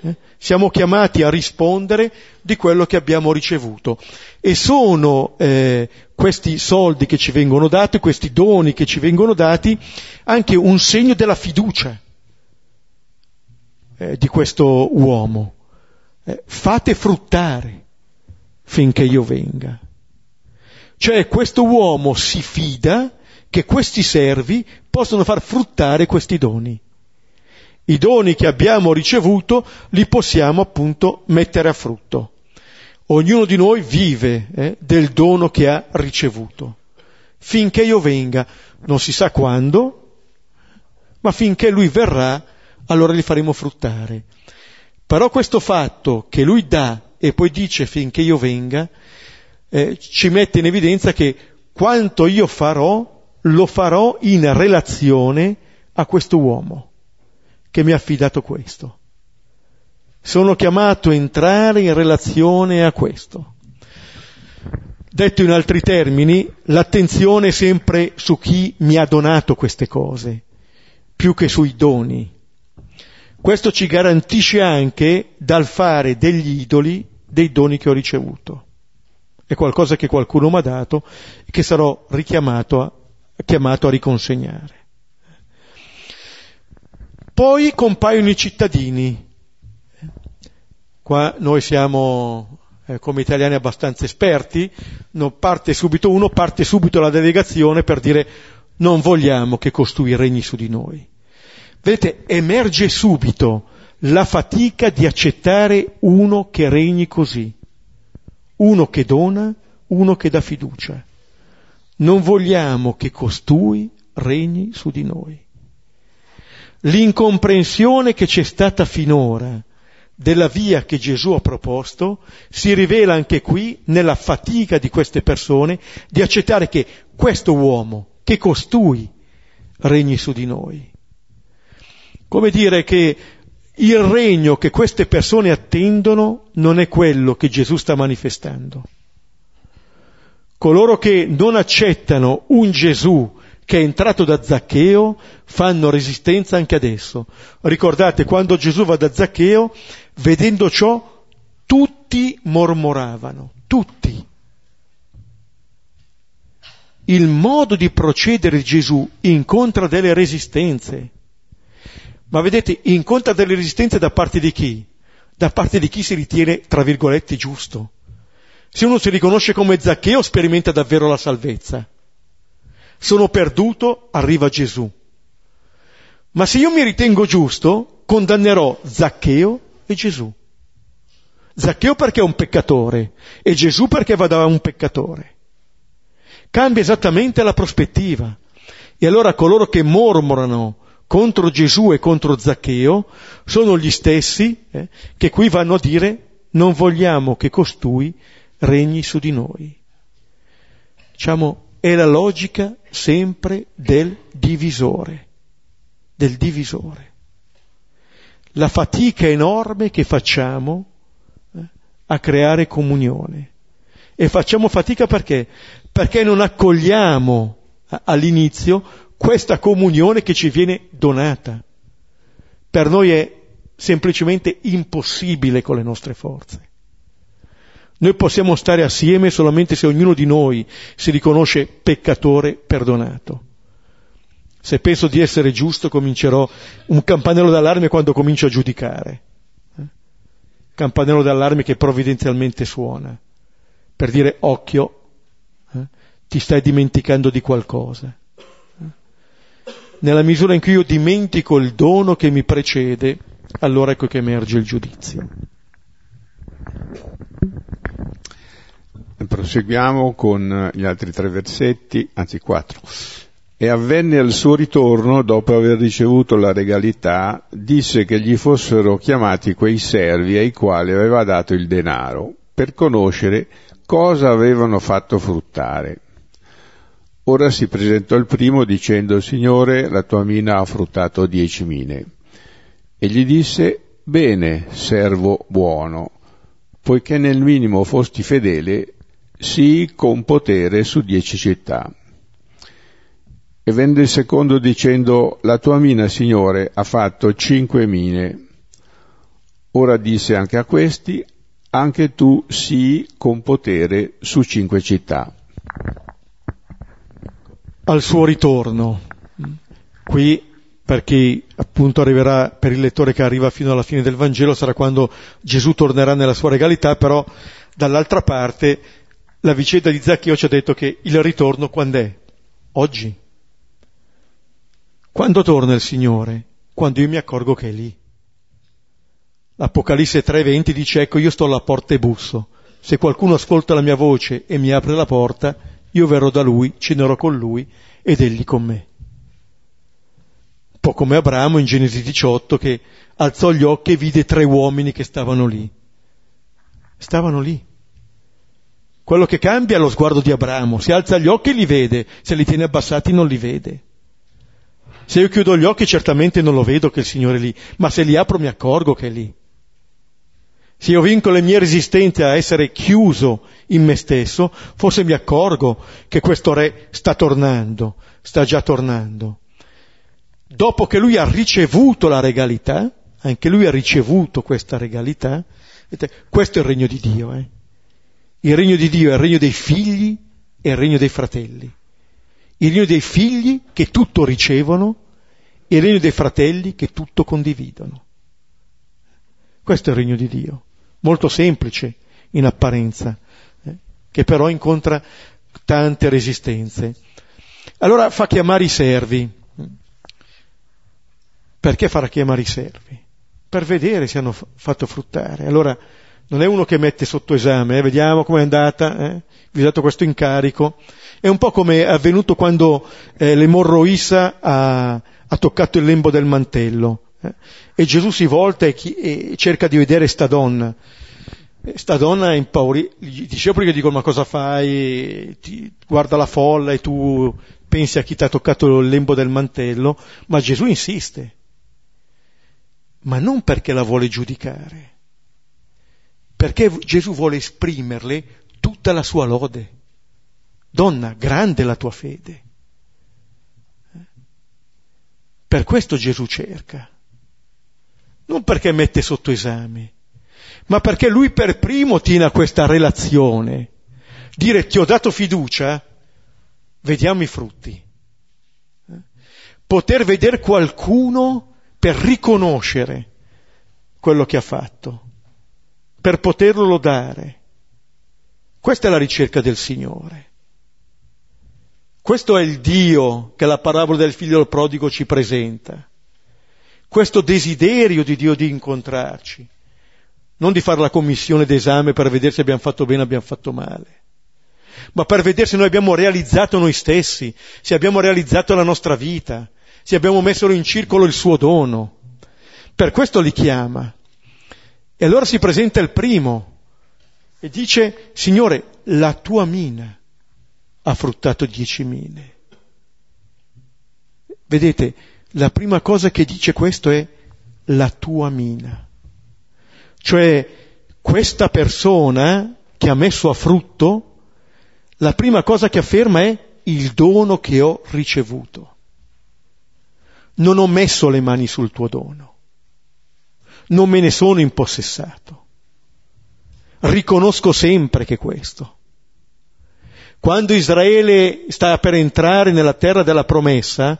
Eh? Siamo chiamati a rispondere di quello che abbiamo ricevuto e sono eh, questi soldi che ci vengono dati, questi doni che ci vengono dati, anche un segno della fiducia eh, di questo uomo. Eh, fate fruttare finché io venga. Cioè questo uomo si fida che questi servi possono far fruttare questi doni. I doni che abbiamo ricevuto li possiamo appunto mettere a frutto. Ognuno di noi vive eh, del dono che ha ricevuto. Finché io venga, non si sa quando, ma finché lui verrà, allora li faremo fruttare. Però questo fatto che lui dà e poi dice finché io venga, eh, ci mette in evidenza che quanto io farò, lo farò in relazione a questo uomo che mi ha affidato questo. Sono chiamato a entrare in relazione a questo. Detto in altri termini, l'attenzione è sempre su chi mi ha donato queste cose, più che sui doni. Questo ci garantisce anche dal fare degli idoli dei doni che ho ricevuto. È qualcosa che qualcuno mi ha dato e che sarò richiamato a, chiamato a riconsegnare. Poi compaiono i cittadini. Qua noi siamo eh, come italiani abbastanza esperti, parte subito uno, parte subito la delegazione per dire non vogliamo che costui regni su di noi. Vedete, emerge subito la fatica di accettare uno che regni così, uno che dona, uno che dà fiducia. Non vogliamo che costui regni su di noi. L'incomprensione che c'è stata finora della via che Gesù ha proposto si rivela anche qui nella fatica di queste persone di accettare che questo uomo, che costui, regni su di noi. Come dire che il regno che queste persone attendono non è quello che Gesù sta manifestando. Coloro che non accettano un Gesù che è entrato da Zaccheo fanno resistenza anche adesso. Ricordate, quando Gesù va da Zaccheo, vedendo ciò, tutti mormoravano, tutti. Il modo di procedere di Gesù incontra delle resistenze. Ma vedete, incontra delle resistenze da parte di chi? Da parte di chi si ritiene, tra virgolette, giusto. Se uno si riconosce come Zaccheo, sperimenta davvero la salvezza. Sono perduto, arriva Gesù. Ma se io mi ritengo giusto, condannerò Zaccheo e Gesù. Zaccheo perché è un peccatore e Gesù perché va da un peccatore. Cambia esattamente la prospettiva. E allora coloro che mormorano contro Gesù e contro Zaccheo sono gli stessi eh, che qui vanno a dire non vogliamo che costui regni su di noi. Diciamo, è la logica sempre del divisore, del divisore. La fatica enorme che facciamo eh, a creare comunione. E facciamo fatica perché? Perché non accogliamo all'inizio questa comunione che ci viene donata. Per noi è semplicemente impossibile con le nostre forze. Noi possiamo stare assieme solamente se ognuno di noi si riconosce peccatore perdonato. Se penso di essere giusto comincerò un campanello d'allarme quando comincio a giudicare. Eh? Campanello d'allarme che provvidenzialmente suona per dire occhio, eh? ti stai dimenticando di qualcosa nella misura in cui io dimentico il dono che mi precede, allora ecco che emerge il giudizio. Proseguiamo con gli altri tre versetti, anzi quattro. E avvenne al suo ritorno, dopo aver ricevuto la regalità, disse che gli fossero chiamati quei servi ai quali aveva dato il denaro, per conoscere cosa avevano fatto fruttare. Ora si presentò il primo dicendo, Signore, la tua mina ha fruttato dieci mine. E gli disse, Bene, servo buono, poiché nel minimo fosti fedele, sii con potere su dieci città. E venne il secondo dicendo, La tua mina, Signore, ha fatto cinque mine. Ora disse anche a questi, anche tu sii con potere su cinque città al suo ritorno. Qui per chi appunto arriverà, per il lettore che arriva fino alla fine del Vangelo, sarà quando Gesù tornerà nella sua regalità, però dall'altra parte la vicenda di Zaccheo ci ha detto che il ritorno quando è? Oggi. Quando torna il Signore? Quando io mi accorgo che è lì. L'Apocalisse 3:20 dice ecco io sto alla porta e busso. Se qualcuno ascolta la mia voce e mi apre la porta, io verrò da lui, cenerò con lui ed egli con me. Un po' come Abramo in Genesi 18 che alzò gli occhi e vide tre uomini che stavano lì. Stavano lì. Quello che cambia è lo sguardo di Abramo. Se alza gli occhi li vede, se li tiene abbassati non li vede. Se io chiudo gli occhi certamente non lo vedo che il Signore è lì, ma se li apro mi accorgo che è lì. Se io vinco le mie resistenze a essere chiuso in me stesso, forse mi accorgo che questo re sta tornando, sta già tornando. Dopo che lui ha ricevuto la regalità, anche lui ha ricevuto questa regalità, questo è il regno di Dio. Eh? Il regno di Dio è il regno dei figli e il regno dei fratelli. il regno dei figli che tutto ricevono, il regno dei fratelli che tutto condividono. Questo è il regno di Dio, molto semplice in apparenza, eh, che però incontra tante resistenze. Allora fa chiamare i servi. Perché farà chiamare i servi? Per vedere se hanno fatto fruttare. Allora non è uno che mette sotto esame, eh, vediamo com'è andata, eh? vi ho dato questo incarico. È un po' come è avvenuto quando eh, l'emorroissa ha, ha toccato il lembo del mantello. Eh? E Gesù si volta e, chi, e, cerca di vedere sta donna. Sta donna è impaurita, i discepoli che dicono ma cosa fai? Ti, guarda la folla e tu pensi a chi ti ha toccato il lembo del mantello, ma Gesù insiste. Ma non perché la vuole giudicare, perché Gesù vuole esprimerle tutta la sua lode. Donna, grande la tua fede. Per questo Gesù cerca. Non perché mette sotto esame, ma perché lui per primo tiene a questa relazione. Dire ti ho dato fiducia, vediamo i frutti. Poter vedere qualcuno per riconoscere quello che ha fatto, per poterlo lodare. Questa è la ricerca del Signore. Questo è il Dio che la parabola del figlio del prodigo ci presenta. Questo desiderio di Dio di incontrarci, non di fare la commissione d'esame per vedere se abbiamo fatto bene o abbiamo fatto male, ma per vedere se noi abbiamo realizzato noi stessi, se abbiamo realizzato la nostra vita, se abbiamo messo in circolo il suo dono. Per questo li chiama. E allora si presenta il primo e dice, Signore, la tua mina ha fruttato dieci mine. Vedete, la prima cosa che dice questo è la tua mina. Cioè, questa persona che ha messo a frutto, la prima cosa che afferma è il dono che ho ricevuto. Non ho messo le mani sul tuo dono. Non me ne sono impossessato. Riconosco sempre che questo. Quando Israele sta per entrare nella terra della promessa,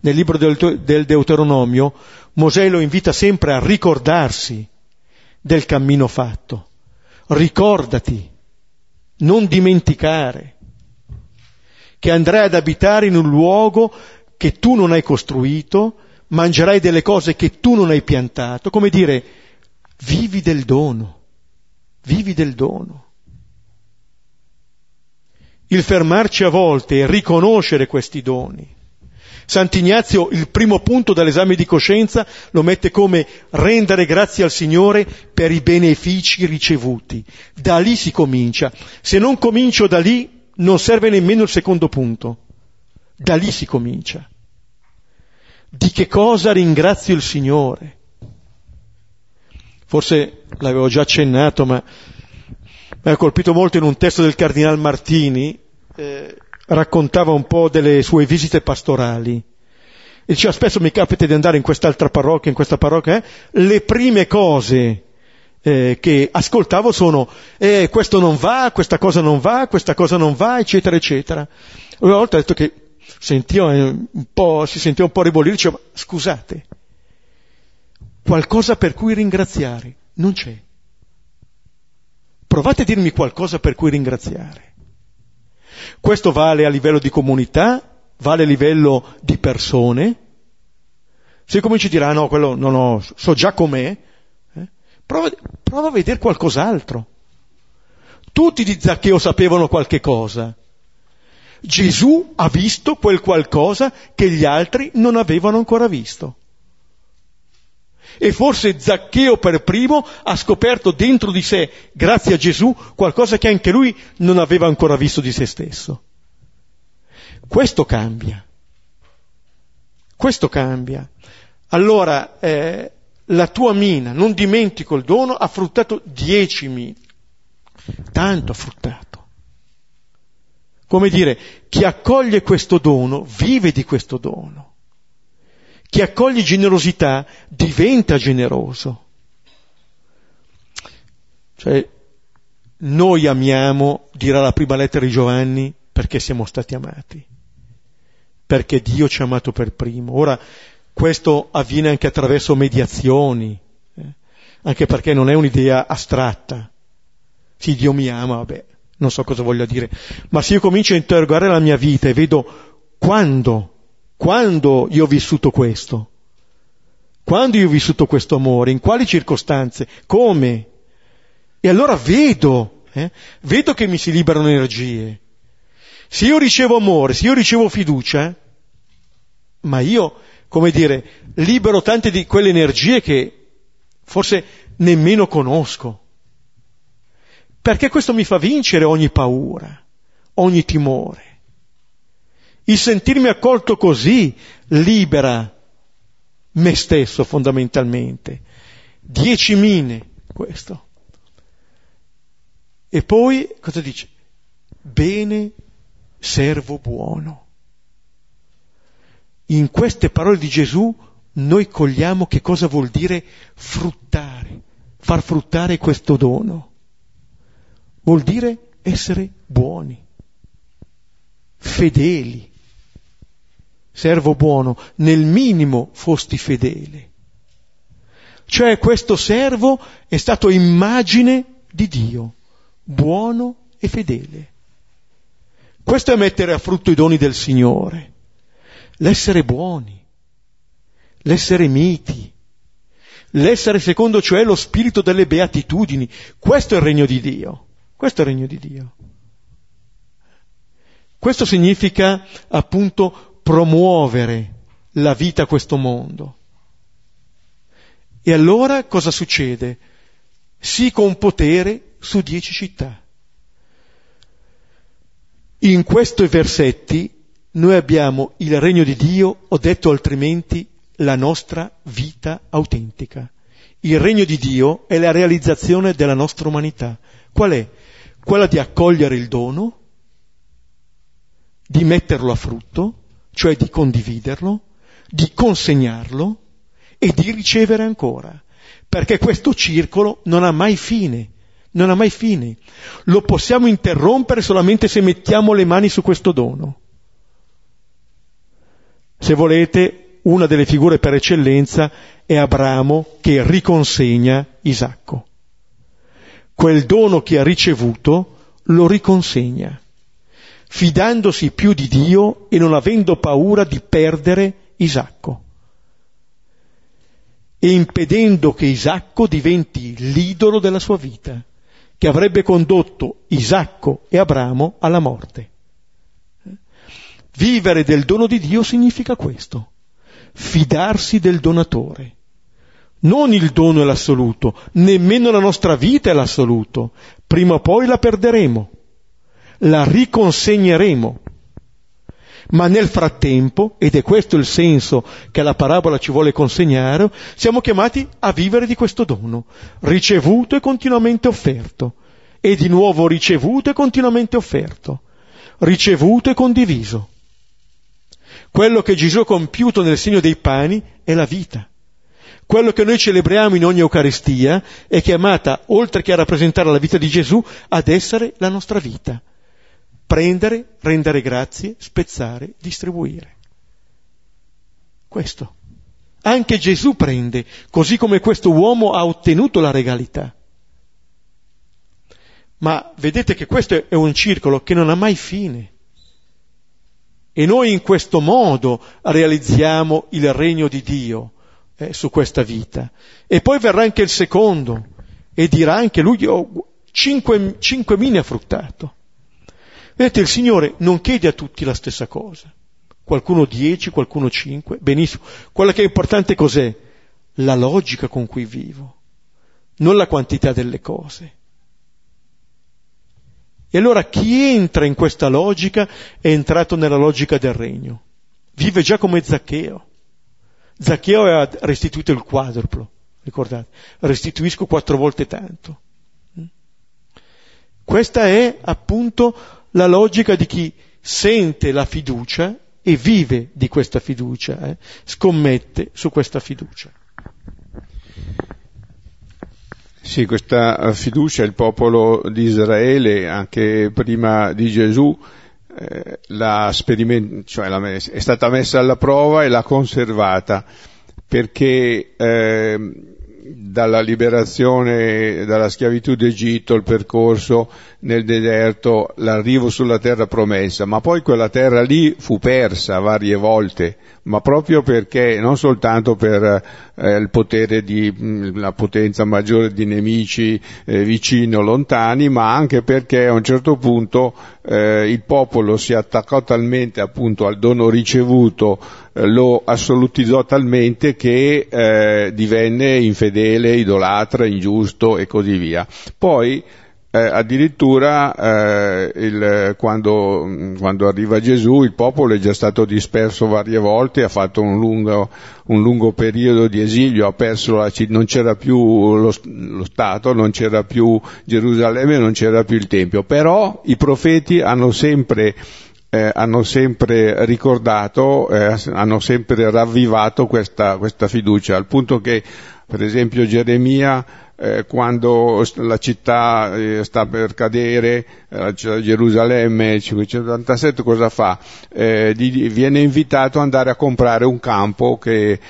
nel libro del, Deuteronomio, Mosè lo invita sempre a ricordarsi del cammino fatto. Ricordati, non dimenticare, che andrai ad abitare in un luogo che tu non hai costruito, mangerai delle cose che tu non hai piantato, come dire, vivi del dono, vivi del dono il fermarci a volte e riconoscere questi doni. Sant'Ignazio il primo punto dell'esame di coscienza lo mette come rendere grazie al Signore per i benefici ricevuti. Da lì si comincia. Se non comincio da lì non serve nemmeno il secondo punto. Da lì si comincia. Di che cosa ringrazio il Signore? Forse l'avevo già accennato, ma mi ha colpito molto in un testo del Cardinal Martini, eh, raccontava un po' delle sue visite pastorali. E diceva spesso mi capita di andare in quest'altra parrocchia, in questa parrocchia, eh, le prime cose eh, che ascoltavo sono eh, questo non va, questa cosa non va, questa cosa non va, eccetera, eccetera. Una volta ha detto che sentiva un po', si sentiva un po' ribollire, diceva scusate, qualcosa per cui ringraziare non c'è. Provate a dirmi qualcosa per cui ringraziare. Questo vale a livello di comunità, vale a livello di persone. Se cominci a dire, ah no, quello non ho, so già com'è, eh? prova, prova a vedere qualcos'altro. Tutti di Zaccheo sapevano qualche cosa. Gesù ha visto quel qualcosa che gli altri non avevano ancora visto. E forse Zaccheo per primo ha scoperto dentro di sé, grazie a Gesù, qualcosa che anche lui non aveva ancora visto di se stesso. Questo cambia. Questo cambia. Allora, eh, la tua mina, non dimentico il dono, ha fruttato dieci mine. Tanto ha fruttato. Come dire, chi accoglie questo dono vive di questo dono. Chi accoglie generosità diventa generoso. Cioè, noi amiamo, dirà la prima lettera di Giovanni, perché siamo stati amati. perché Dio ci ha amato per primo. Ora, questo avviene anche attraverso mediazioni, eh? anche perché non è un'idea astratta. Sì, Dio mi ama, vabbè, non so cosa voglia dire, ma se io comincio a interrogare la mia vita e vedo quando, quando io ho vissuto questo, quando io ho vissuto questo amore, in quali circostanze, come, e allora vedo, eh, vedo che mi si liberano energie. Se io ricevo amore, se io ricevo fiducia, ma io, come dire, libero tante di quelle energie che forse nemmeno conosco. Perché questo mi fa vincere ogni paura, ogni timore. Il sentirmi accolto così libera me stesso fondamentalmente. Dieci mine questo. E poi cosa dice? Bene, servo buono. In queste parole di Gesù noi cogliamo che cosa vuol dire fruttare, far fruttare questo dono vuol dire essere buoni, fedeli. Servo buono, nel minimo fosti fedele. Cioè questo servo è stato immagine di Dio, buono e fedele. Questo è mettere a frutto i doni del Signore, l'essere buoni, l'essere miti, l'essere secondo cioè lo spirito delle beatitudini. Questo è il regno di Dio. Questo è il regno di Dio. Questo significa appunto promuovere la vita a questo mondo. E allora cosa succede? Si con potere su dieci città. In questi versetti noi abbiamo il regno di Dio, ho detto altrimenti, la nostra vita autentica. Il regno di Dio è la realizzazione della nostra umanità. Qual è? Quella di accogliere il dono, di metterlo a frutto, cioè di condividerlo, di consegnarlo e di ricevere ancora, perché questo circolo non ha mai fine, non ha mai fine. Lo possiamo interrompere solamente se mettiamo le mani su questo dono. Se volete, una delle figure per eccellenza è Abramo che riconsegna Isacco quel dono che ha ricevuto lo riconsegna, fidandosi più di Dio e non avendo paura di perdere Isacco e impedendo che Isacco diventi l'idolo della sua vita, che avrebbe condotto Isacco e Abramo alla morte. Vivere del dono di Dio significa questo, fidarsi del donatore, non il dono è l'assoluto, nemmeno la nostra vita è l'assoluto. Prima o poi la perderemo, la riconsegneremo. Ma nel frattempo, ed è questo il senso che la parabola ci vuole consegnare, siamo chiamati a vivere di questo dono, ricevuto e continuamente offerto, e di nuovo ricevuto e continuamente offerto, ricevuto e condiviso. Quello che Gesù ha compiuto nel segno dei pani è la vita quello che noi celebriamo in ogni Eucaristia è chiamata, oltre che a rappresentare la vita di Gesù, ad essere la nostra vita. Prendere, rendere grazie, spezzare, distribuire. Questo. Anche Gesù prende, così come questo uomo ha ottenuto la regalità. Ma vedete che questo è un circolo che non ha mai fine. E noi in questo modo realizziamo il regno di Dio eh, su questa vita. E poi verrà anche il secondo e dirà anche lui, oh, cinque, cinque mine ha fruttato. Vedete, il Signore non chiede a tutti la stessa cosa. Qualcuno dieci, qualcuno cinque, benissimo. Quello che è importante cos'è? La logica con cui vivo, non la quantità delle cose. E allora chi entra in questa logica è entrato nella logica del regno. Vive già come Zaccheo. Zaccheo aveva restituito il quadruplo, ricordate, restituisco quattro volte tanto. Questa è appunto la logica di chi sente la fiducia e vive di questa fiducia, eh? scommette su questa fiducia. Sì, questa fiducia il popolo di Israele, anche prima di Gesù, eh, la speriment- cioè la, è stata messa alla prova e l'ha conservata perché eh, dalla liberazione dalla schiavitù d'Egitto, il percorso nel deserto, l'arrivo sulla terra promessa, ma poi quella terra lì fu persa varie volte, ma proprio perché non soltanto per eh, il potere di mh, la potenza maggiore di nemici eh, vicini o lontani, ma anche perché a un certo punto eh, il popolo si attaccò talmente appunto al dono ricevuto, eh, lo assolutizzò talmente che eh, divenne infedele, idolatra, ingiusto e così via. Poi eh, addirittura eh, il, quando, quando, arriva Gesù il popolo è già stato disperso varie volte, ha fatto un lungo, un lungo periodo di esilio, ha perso la città, non c'era più lo, lo, Stato, non c'era più Gerusalemme, non c'era più il Tempio, però i profeti hanno sempre eh, hanno sempre ricordato, eh, hanno sempre ravvivato questa, questa fiducia, al punto che per esempio Geremia eh, quando la città eh, sta per cadere, eh, Gerusalemme 587 cosa fa? Eh, di, viene invitato ad andare a comprare un campo che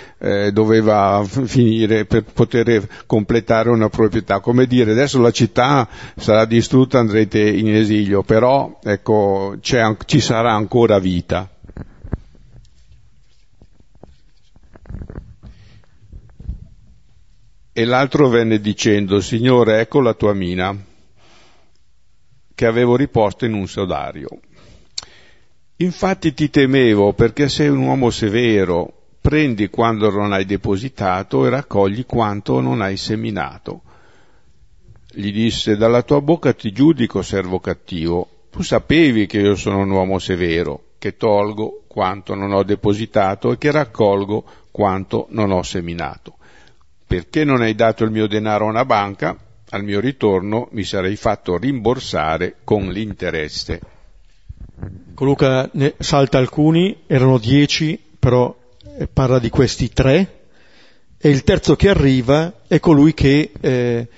doveva finire per poter completare una proprietà. Come dire, adesso la città sarà distrutta, andrete in esilio, però ecco, ci sarà ancora vita. E l'altro venne dicendo, Signore, ecco la tua mina, che avevo riposto in un sodario. Infatti ti temevo perché sei un uomo severo, prendi quando non hai depositato e raccogli quanto non hai seminato. Gli disse, dalla tua bocca ti giudico, servo cattivo. Tu sapevi che io sono un uomo severo, che tolgo quanto non ho depositato e che raccolgo quanto non ho seminato perché non hai dato il mio denaro a una banca, al mio ritorno mi sarei fatto rimborsare con l'interesse. Luca ne salta alcuni, erano dieci, però parla di questi tre, e il terzo che arriva è colui che eh,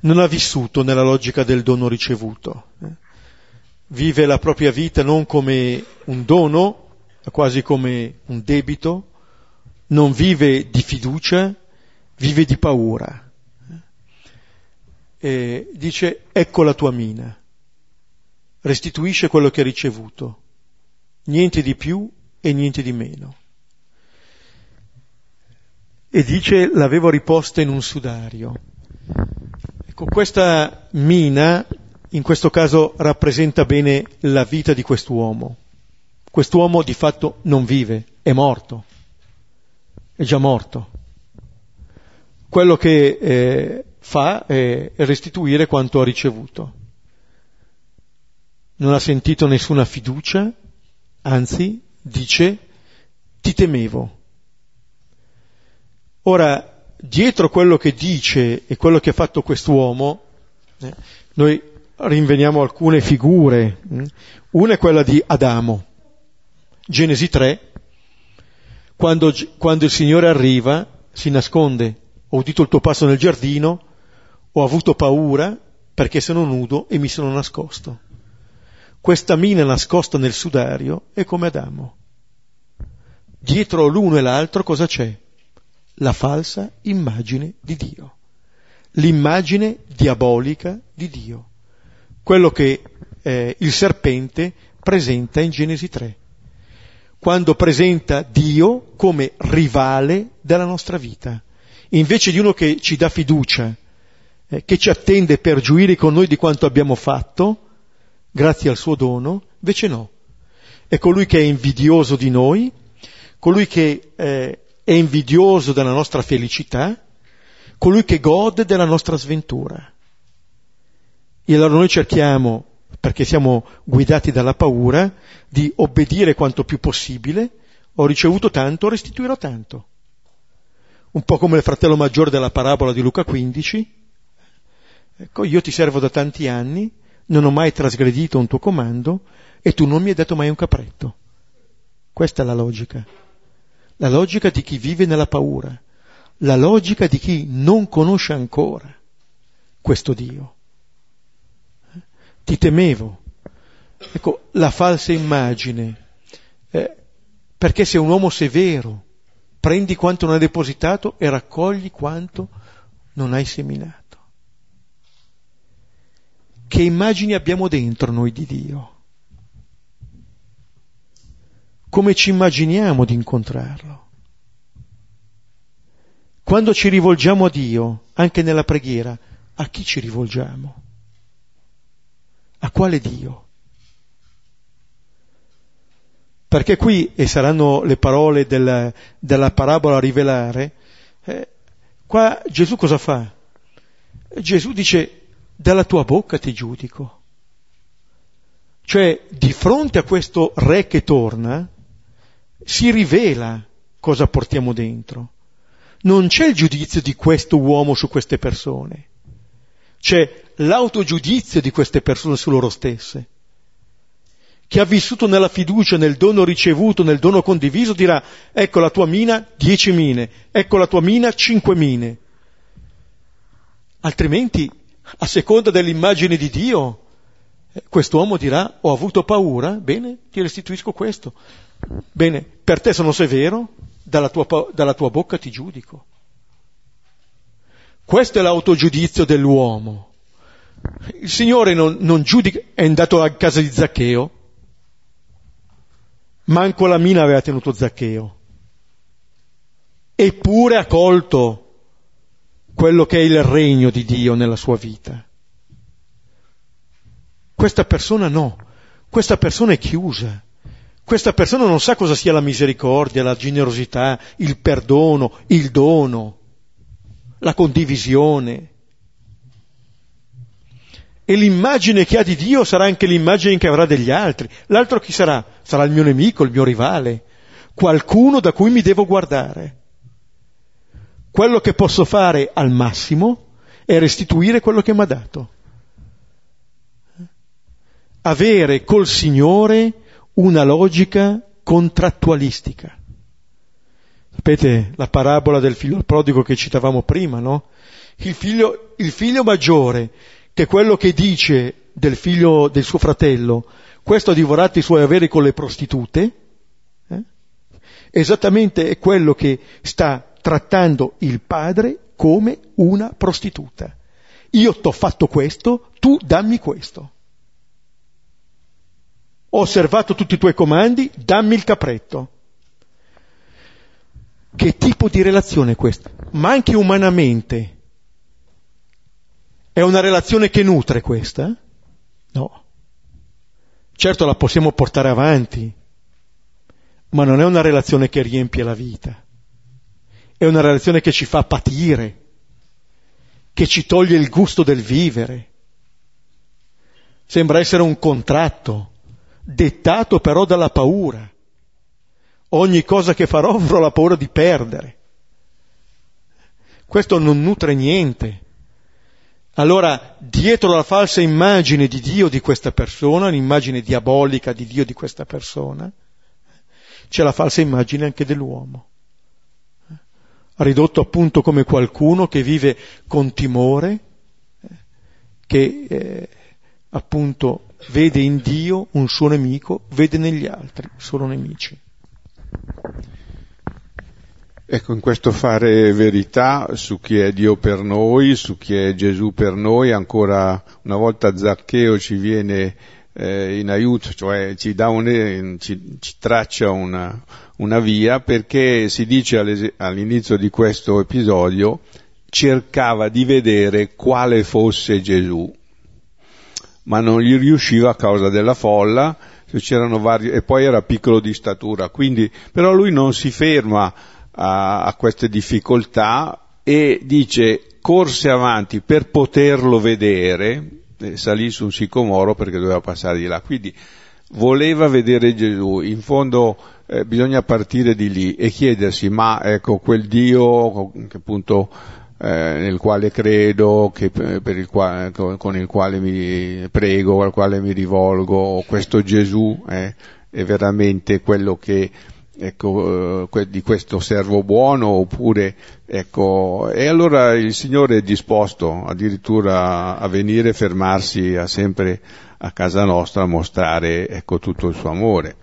non ha vissuto nella logica del dono ricevuto. Vive la propria vita non come un dono, quasi come un debito, non vive di fiducia, vive di paura. E dice ecco la tua mina, restituisce quello che hai ricevuto, niente di più e niente di meno. E dice l'avevo riposta in un sudario. Ecco, questa mina in questo caso rappresenta bene la vita di quest'uomo. Quest'uomo di fatto non vive, è morto, è già morto quello che eh, fa è restituire quanto ha ricevuto. Non ha sentito nessuna fiducia, anzi dice ti temevo. Ora, dietro quello che dice e quello che ha fatto quest'uomo, eh, noi rinveniamo alcune figure. Una è quella di Adamo, Genesi 3, quando, quando il Signore arriva si nasconde ho udito il tuo passo nel giardino, ho avuto paura perché sono nudo e mi sono nascosto. Questa mina nascosta nel sudario è come Adamo. Dietro l'uno e l'altro cosa c'è? La falsa immagine di Dio, l'immagine diabolica di Dio, quello che eh, il serpente presenta in Genesi 3, quando presenta Dio come rivale della nostra vita invece di uno che ci dà fiducia, eh, che ci attende per gioire con noi di quanto abbiamo fatto, grazie al suo dono, invece no. È colui che è invidioso di noi, colui che eh, è invidioso della nostra felicità, colui che gode della nostra sventura. E allora noi cerchiamo, perché siamo guidati dalla paura, di obbedire quanto più possibile, ho ricevuto tanto, restituirò tanto un po' come il fratello maggiore della parabola di Luca 15. Ecco, io ti servo da tanti anni, non ho mai trasgredito un tuo comando e tu non mi hai dato mai un capretto. Questa è la logica. La logica di chi vive nella paura, la logica di chi non conosce ancora questo Dio. Ti temevo, Ecco, la falsa immagine, eh, perché sei un uomo severo, prendi quanto non hai depositato e raccogli quanto non hai seminato. Che immagini abbiamo dentro noi di Dio? Come ci immaginiamo di incontrarlo? Quando ci rivolgiamo a Dio, anche nella preghiera, a chi ci rivolgiamo? A quale Dio? Perché qui, e saranno le parole del, della parabola a rivelare, eh, qua Gesù cosa fa? Gesù dice, dalla tua bocca ti giudico. Cioè, di fronte a questo re che torna, si rivela cosa portiamo dentro. Non c'è il giudizio di questo uomo su queste persone, c'è l'autogiudizio di queste persone su loro stesse. Chi ha vissuto nella fiducia, nel dono ricevuto, nel dono condiviso, dirà, ecco la tua mina, dieci mine, ecco la tua mina, cinque mine. Altrimenti, a seconda dell'immagine di Dio, eh, quest'uomo dirà, ho avuto paura, bene, ti restituisco questo. Bene, per te sono severo, dalla tua, dalla tua bocca ti giudico. Questo è l'autogiudizio dell'uomo. Il Signore non, non giudica, è andato a casa di Zaccheo, manco la mina aveva tenuto Zaccheo, eppure ha colto quello che è il regno di Dio nella sua vita. Questa persona no, questa persona è chiusa. Questa persona non sa cosa sia la misericordia, la generosità, il perdono, il dono, la condivisione. E l'immagine che ha di Dio sarà anche l'immagine che avrà degli altri. L'altro chi sarà? Sarà il mio nemico, il mio rivale, qualcuno da cui mi devo guardare. Quello che posso fare al massimo è restituire quello che mi ha dato. Avere col Signore una logica contrattualistica. Sapete la parabola del figlio prodigo che citavamo prima, no? Il figlio, il figlio maggiore, che quello che dice del figlio del suo fratello, questo ha divorato i suoi averi con le prostitute, eh? esattamente è quello che sta trattando il padre come una prostituta. Io t'ho fatto questo, tu dammi questo ho osservato tutti i tuoi comandi, dammi il capretto. Che tipo di relazione è questa? Ma anche umanamente è una relazione che nutre questa? No. Certo la possiamo portare avanti, ma non è una relazione che riempie la vita. È una relazione che ci fa patire, che ci toglie il gusto del vivere. Sembra essere un contratto dettato però dalla paura. Ogni cosa che farò [laughs] avrò la paura di perdere. Questo non nutre niente. Allora, dietro la falsa immagine di Dio di questa persona, l'immagine diabolica di Dio di questa persona, c'è la falsa immagine anche dell'uomo. Ridotto appunto come qualcuno che vive con timore, che eh, appunto vede in Dio un suo nemico, vede negli altri solo nemici. Ecco, in questo fare verità su chi è Dio per noi, su chi è Gesù per noi, ancora una volta Zaccheo ci viene eh, in aiuto, cioè ci, un, ci, ci traccia una, una, via perché si dice all'inizio di questo episodio cercava di vedere quale fosse Gesù ma non gli riusciva a causa della folla, vari, e poi era piccolo di statura, quindi, però lui non si ferma a, a queste difficoltà e dice corse avanti per poterlo vedere, salì su un sicomoro perché doveva passare di là, quindi voleva vedere Gesù, in fondo eh, bisogna partire di lì e chiedersi ma ecco quel Dio che appunto eh, nel quale credo, che, il quale, con il quale mi prego, al quale mi rivolgo, questo Gesù eh, è veramente quello che ecco, eh, di questo servo buono oppure ecco, e allora il Signore è disposto addirittura a venire, fermarsi, a sempre a casa nostra a mostrare ecco, tutto il suo amore.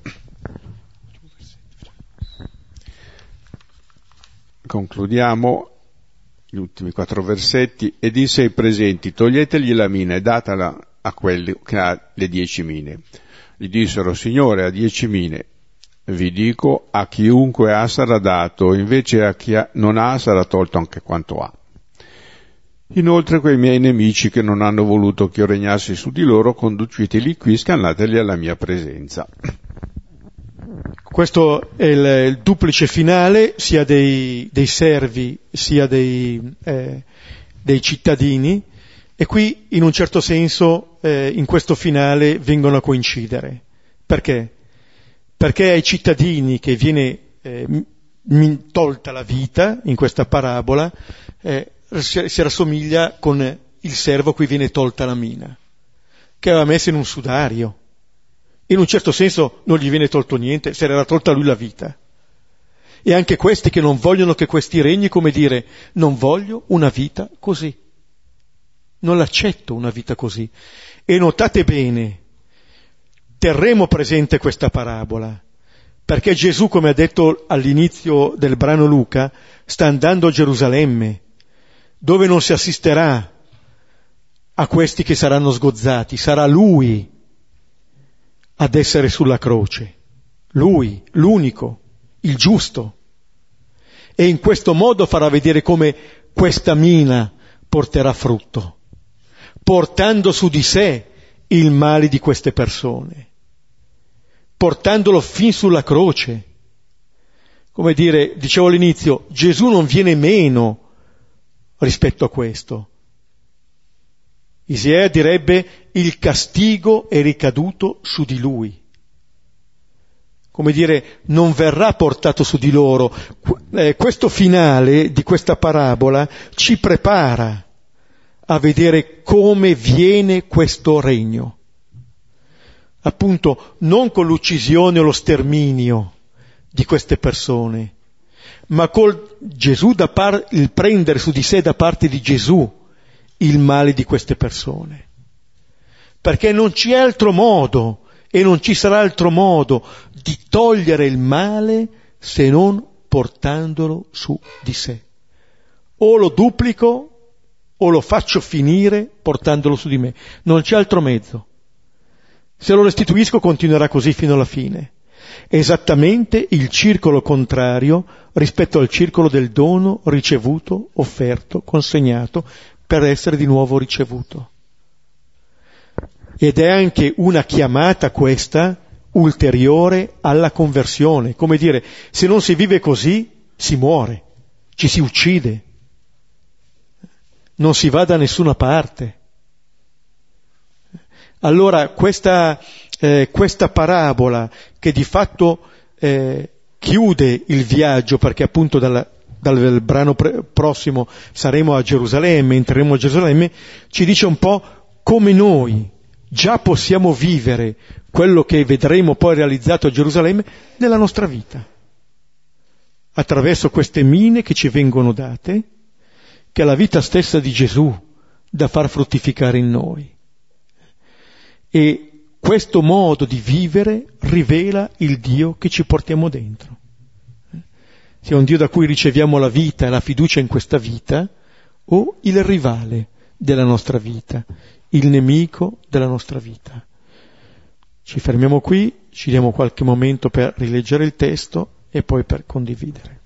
Concludiamo gli ultimi quattro versetti, e disse ai presenti, toglietegli la mina e datela a quelli che ha le dieci mine. Gli dissero, Signore, ha dieci mine. Vi dico, a chiunque ha sarà dato, invece a chi non ha sarà tolto anche quanto ha. Inoltre quei miei nemici che non hanno voluto che io regnassi su di loro, conduceteli qui, scannateli alla mia presenza. Questo è il, il duplice finale sia dei, dei servi sia dei, eh, dei, cittadini e qui in un certo senso eh, in questo finale vengono a coincidere. Perché? Perché ai cittadini che viene eh, tolta la vita in questa parabola eh, si rassomiglia con il servo a cui viene tolta la mina, che aveva messo in un sudario in un certo senso non gli viene tolto niente, se era tolta lui la vita. E anche questi che non vogliono che questi regni, come dire, non voglio una vita così. Non l'accetto una vita così. E notate bene, terremo presente questa parabola, perché Gesù, come ha detto all'inizio del brano Luca, sta andando a Gerusalemme, dove non si assisterà a questi che saranno sgozzati, sarà Lui ad essere sulla croce. Lui, l'unico, il giusto. E in questo modo farà vedere come questa mina porterà frutto, portando su di sé il male di queste persone, portandolo fin sulla croce. Come dire, dicevo all'inizio, Gesù non viene meno rispetto a questo, Isaia direbbe il castigo è ricaduto su di lui. Come dire, non verrà portato su di loro. Eh, questo finale di questa parabola ci prepara a vedere come viene questo regno. Appunto, non con l'uccisione o lo sterminio di queste persone, ma col Gesù da par- il prendere su di sé da parte di Gesù il male di queste persone. Perché non c'è altro modo e non ci sarà altro modo di togliere il male se non portandolo su di sé. O lo duplico o lo faccio finire portandolo su di me. Non c'è altro mezzo. Se lo restituisco continuerà così fino alla fine. Esattamente il circolo contrario rispetto al circolo del dono ricevuto, offerto, consegnato, per essere di nuovo ricevuto. Ed è anche una chiamata questa ulteriore alla conversione. Come dire, se non si vive così, si muore, ci si uccide, non si va da nessuna parte. Allora questa, eh, questa parabola che di fatto eh, chiude il viaggio, perché appunto dalla, dal brano pre- prossimo saremo a Gerusalemme, entreremo a Gerusalemme, ci dice un po' come noi già possiamo vivere quello che vedremo poi realizzato a Gerusalemme nella nostra vita, attraverso queste mine che ci vengono date, che è la vita stessa di Gesù da far fruttificare in noi. E questo modo di vivere rivela il Dio che ci portiamo dentro sia un Dio da cui riceviamo la vita e la fiducia in questa vita, o il rivale della nostra vita, il nemico della nostra vita. Ci fermiamo qui, ci diamo qualche momento per rileggere il testo e poi per condividere.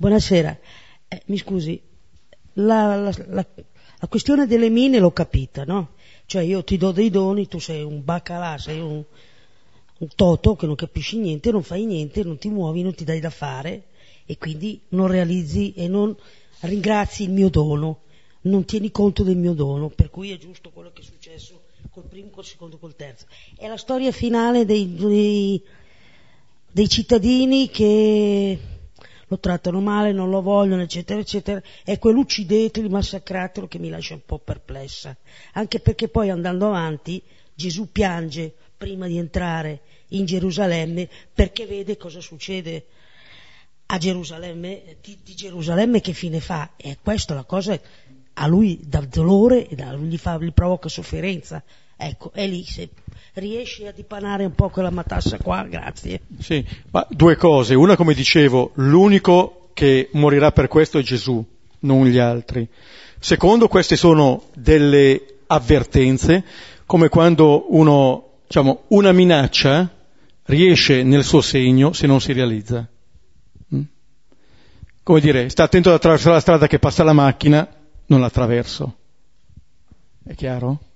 Buonasera, eh, mi scusi, la, la, la, la, questione delle mine l'ho capita, no? Cioè io ti do dei doni, tu sei un baccalà, sei un, un toto che non capisci niente, non fai niente, non ti muovi, non ti dai da fare e quindi non realizzi e non ringrazi il mio dono. non tieni conto del mio dono, per cui è giusto quello che è successo col primo, col secondo, col terzo. È la storia finale dei, dei, dei cittadini che lo trattano male, non lo vogliono, eccetera, eccetera, e quell'uccideteli, massacratelo che mi lascia un po' perplessa. Anche perché poi andando avanti Gesù piange prima di entrare in Gerusalemme perché vede cosa succede a Gerusalemme, di, di Gerusalemme che fine fa. E questa la cosa a lui dà dolore gli, fa, gli provoca sofferenza. Ecco, è lì, se riesci a dipanare un po' quella matassa qua, grazie. Sì, ma due cose. Una, come dicevo, l'unico che morirà per questo è Gesù, non gli altri. Secondo, queste sono delle avvertenze, come quando uno, diciamo, una minaccia riesce nel suo segno se non si realizza. Mm? Come dire, sta attento ad attraversare la strada che passa la macchina, non l'attraverso. È chiaro?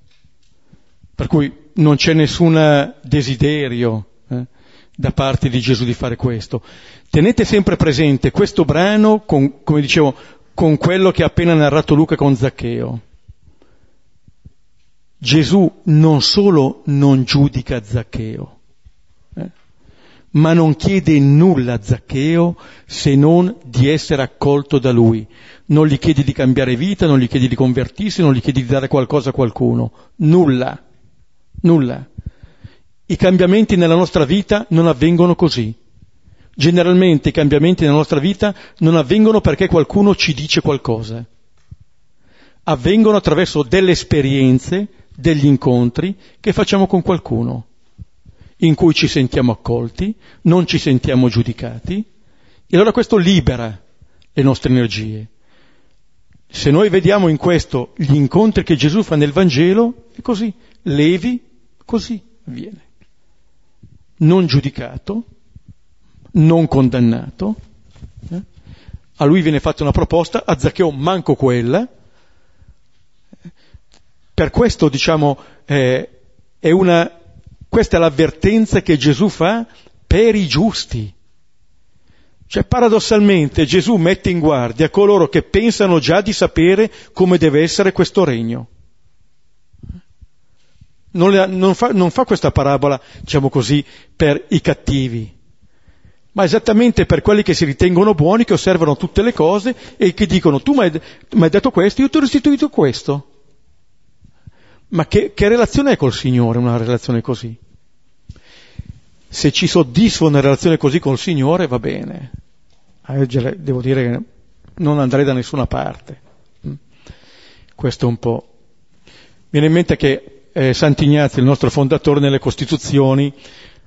Per cui non c'è nessun desiderio eh, da parte di Gesù di fare questo. Tenete sempre presente questo brano, con, come dicevo, con quello che ha appena narrato Luca con Zaccheo. Gesù non solo non giudica Zaccheo, eh, ma non chiede nulla a Zaccheo se non di essere accolto da lui. Non gli chiede di cambiare vita, non gli chiede di convertirsi, non gli chiede di dare qualcosa a qualcuno. Nulla. Nulla. I cambiamenti nella nostra vita non avvengono così. Generalmente i cambiamenti nella nostra vita non avvengono perché qualcuno ci dice qualcosa. Avvengono attraverso delle esperienze, degli incontri che facciamo con qualcuno, in cui ci sentiamo accolti, non ci sentiamo giudicati, e allora questo libera le nostre energie. Se noi vediamo in questo gli incontri che Gesù fa nel Vangelo, è così, levi, così avviene. Non giudicato, non condannato. Eh? A lui viene fatta una proposta, a Zaccheo manco quella. Per questo, diciamo, eh, è una, questa è l'avvertenza che Gesù fa per i giusti. Cioè, paradossalmente, Gesù mette in guardia coloro che pensano già di sapere come deve essere questo regno non, le, non, fa, non fa questa parabola, diciamo così, per i cattivi, ma esattamente per quelli che si ritengono buoni, che osservano tutte le cose e che dicono tu mi hai detto questo, io ti ho restituito questo. Ma che, che relazione è col Signore una relazione così? Se ci soddisfa una relazione così col Signore va bene. Devo dire che non andrei da nessuna parte. Questo un po'. Viene in mente che eh, Sant'Ignazio, il nostro fondatore, nelle Costituzioni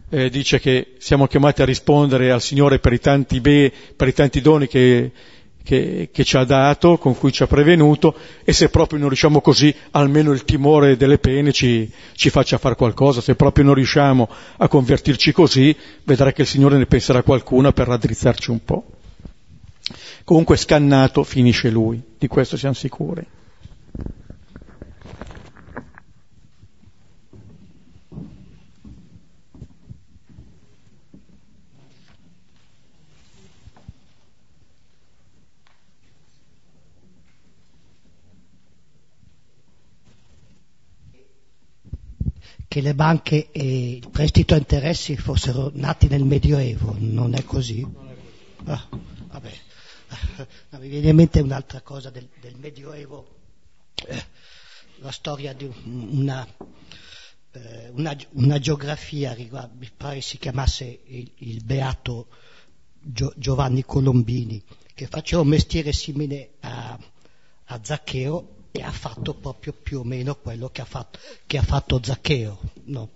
eh, dice che siamo chiamati a rispondere al Signore per i tanti, be, per i tanti doni che, che, che, ci ha dato, con cui ci ha prevenuto, e se proprio non riusciamo così, almeno il timore delle pene ci, ci faccia fare qualcosa. Se proprio non riusciamo a convertirci così, vedrà che il Signore ne penserà qualcuna per raddrizzarci un po'. Comunque scannato finisce lui, di questo siamo sicuri. Che le banche e il prestito a interessi fossero nati nel Medioevo, non è così? Ah, vabbè. [laughs] No, mi viene in mente un'altra cosa del, del Medioevo, eh, la storia di una, eh, una, una geografia, riguardo, mi pare si chiamasse il, il beato Gio, Giovanni Colombini, che faceva un mestiere simile a, a Zaccheo e ha fatto proprio più o meno quello che ha fatto, che ha fatto Zaccheo. No?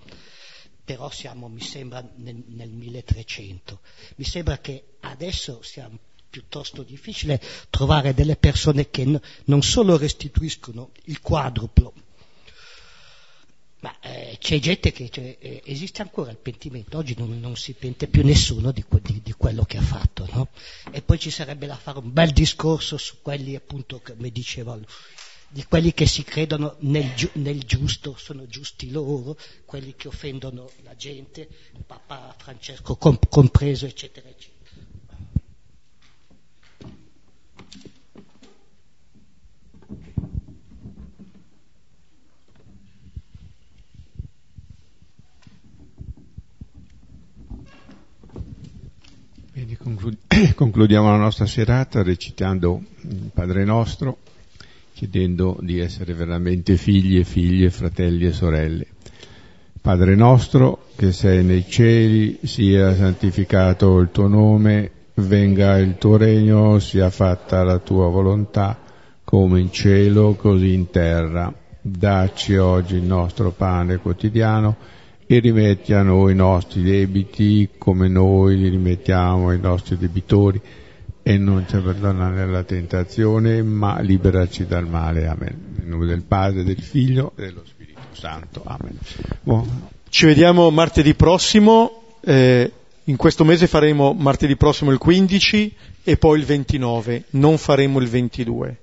Però siamo, mi sembra, nel, nel 1300. Mi sembra che adesso sia piuttosto difficile trovare delle persone che n- non solo restituiscono il quadruplo, ma eh, c'è gente che cioè, eh, esiste ancora il pentimento, oggi non, non si pente più nessuno di, que- di, di quello che ha fatto, no? E poi ci sarebbe da fare un bel discorso su quelli appunto, come diceva di quelli che si credono nel, gi- nel, giusto, sono giusti loro, quelli che offendono la gente, Papa Francesco comp- compreso, eccetera, eccetera. Quindi [coughs] concludiamo la nostra serata recitando il Padre nostro chiedendo di essere veramente figli e figlie, fratelli e sorelle. Padre nostro che sei nei cieli, sia santificato il tuo nome, venga il tuo regno, sia fatta la tua volontà, come in cielo, così in terra. Dacci oggi il nostro pane quotidiano e rimetti a noi i nostri debiti come noi li rimettiamo ai nostri debitori e non ci abbandonare nella tentazione, ma liberaci dal male. Amen. In nome del Padre, del Figlio e dello Spirito Santo. Amen. Buon. Ci vediamo martedì prossimo. Eh, in questo mese faremo martedì prossimo il 15 e poi il 29, non faremo il 22.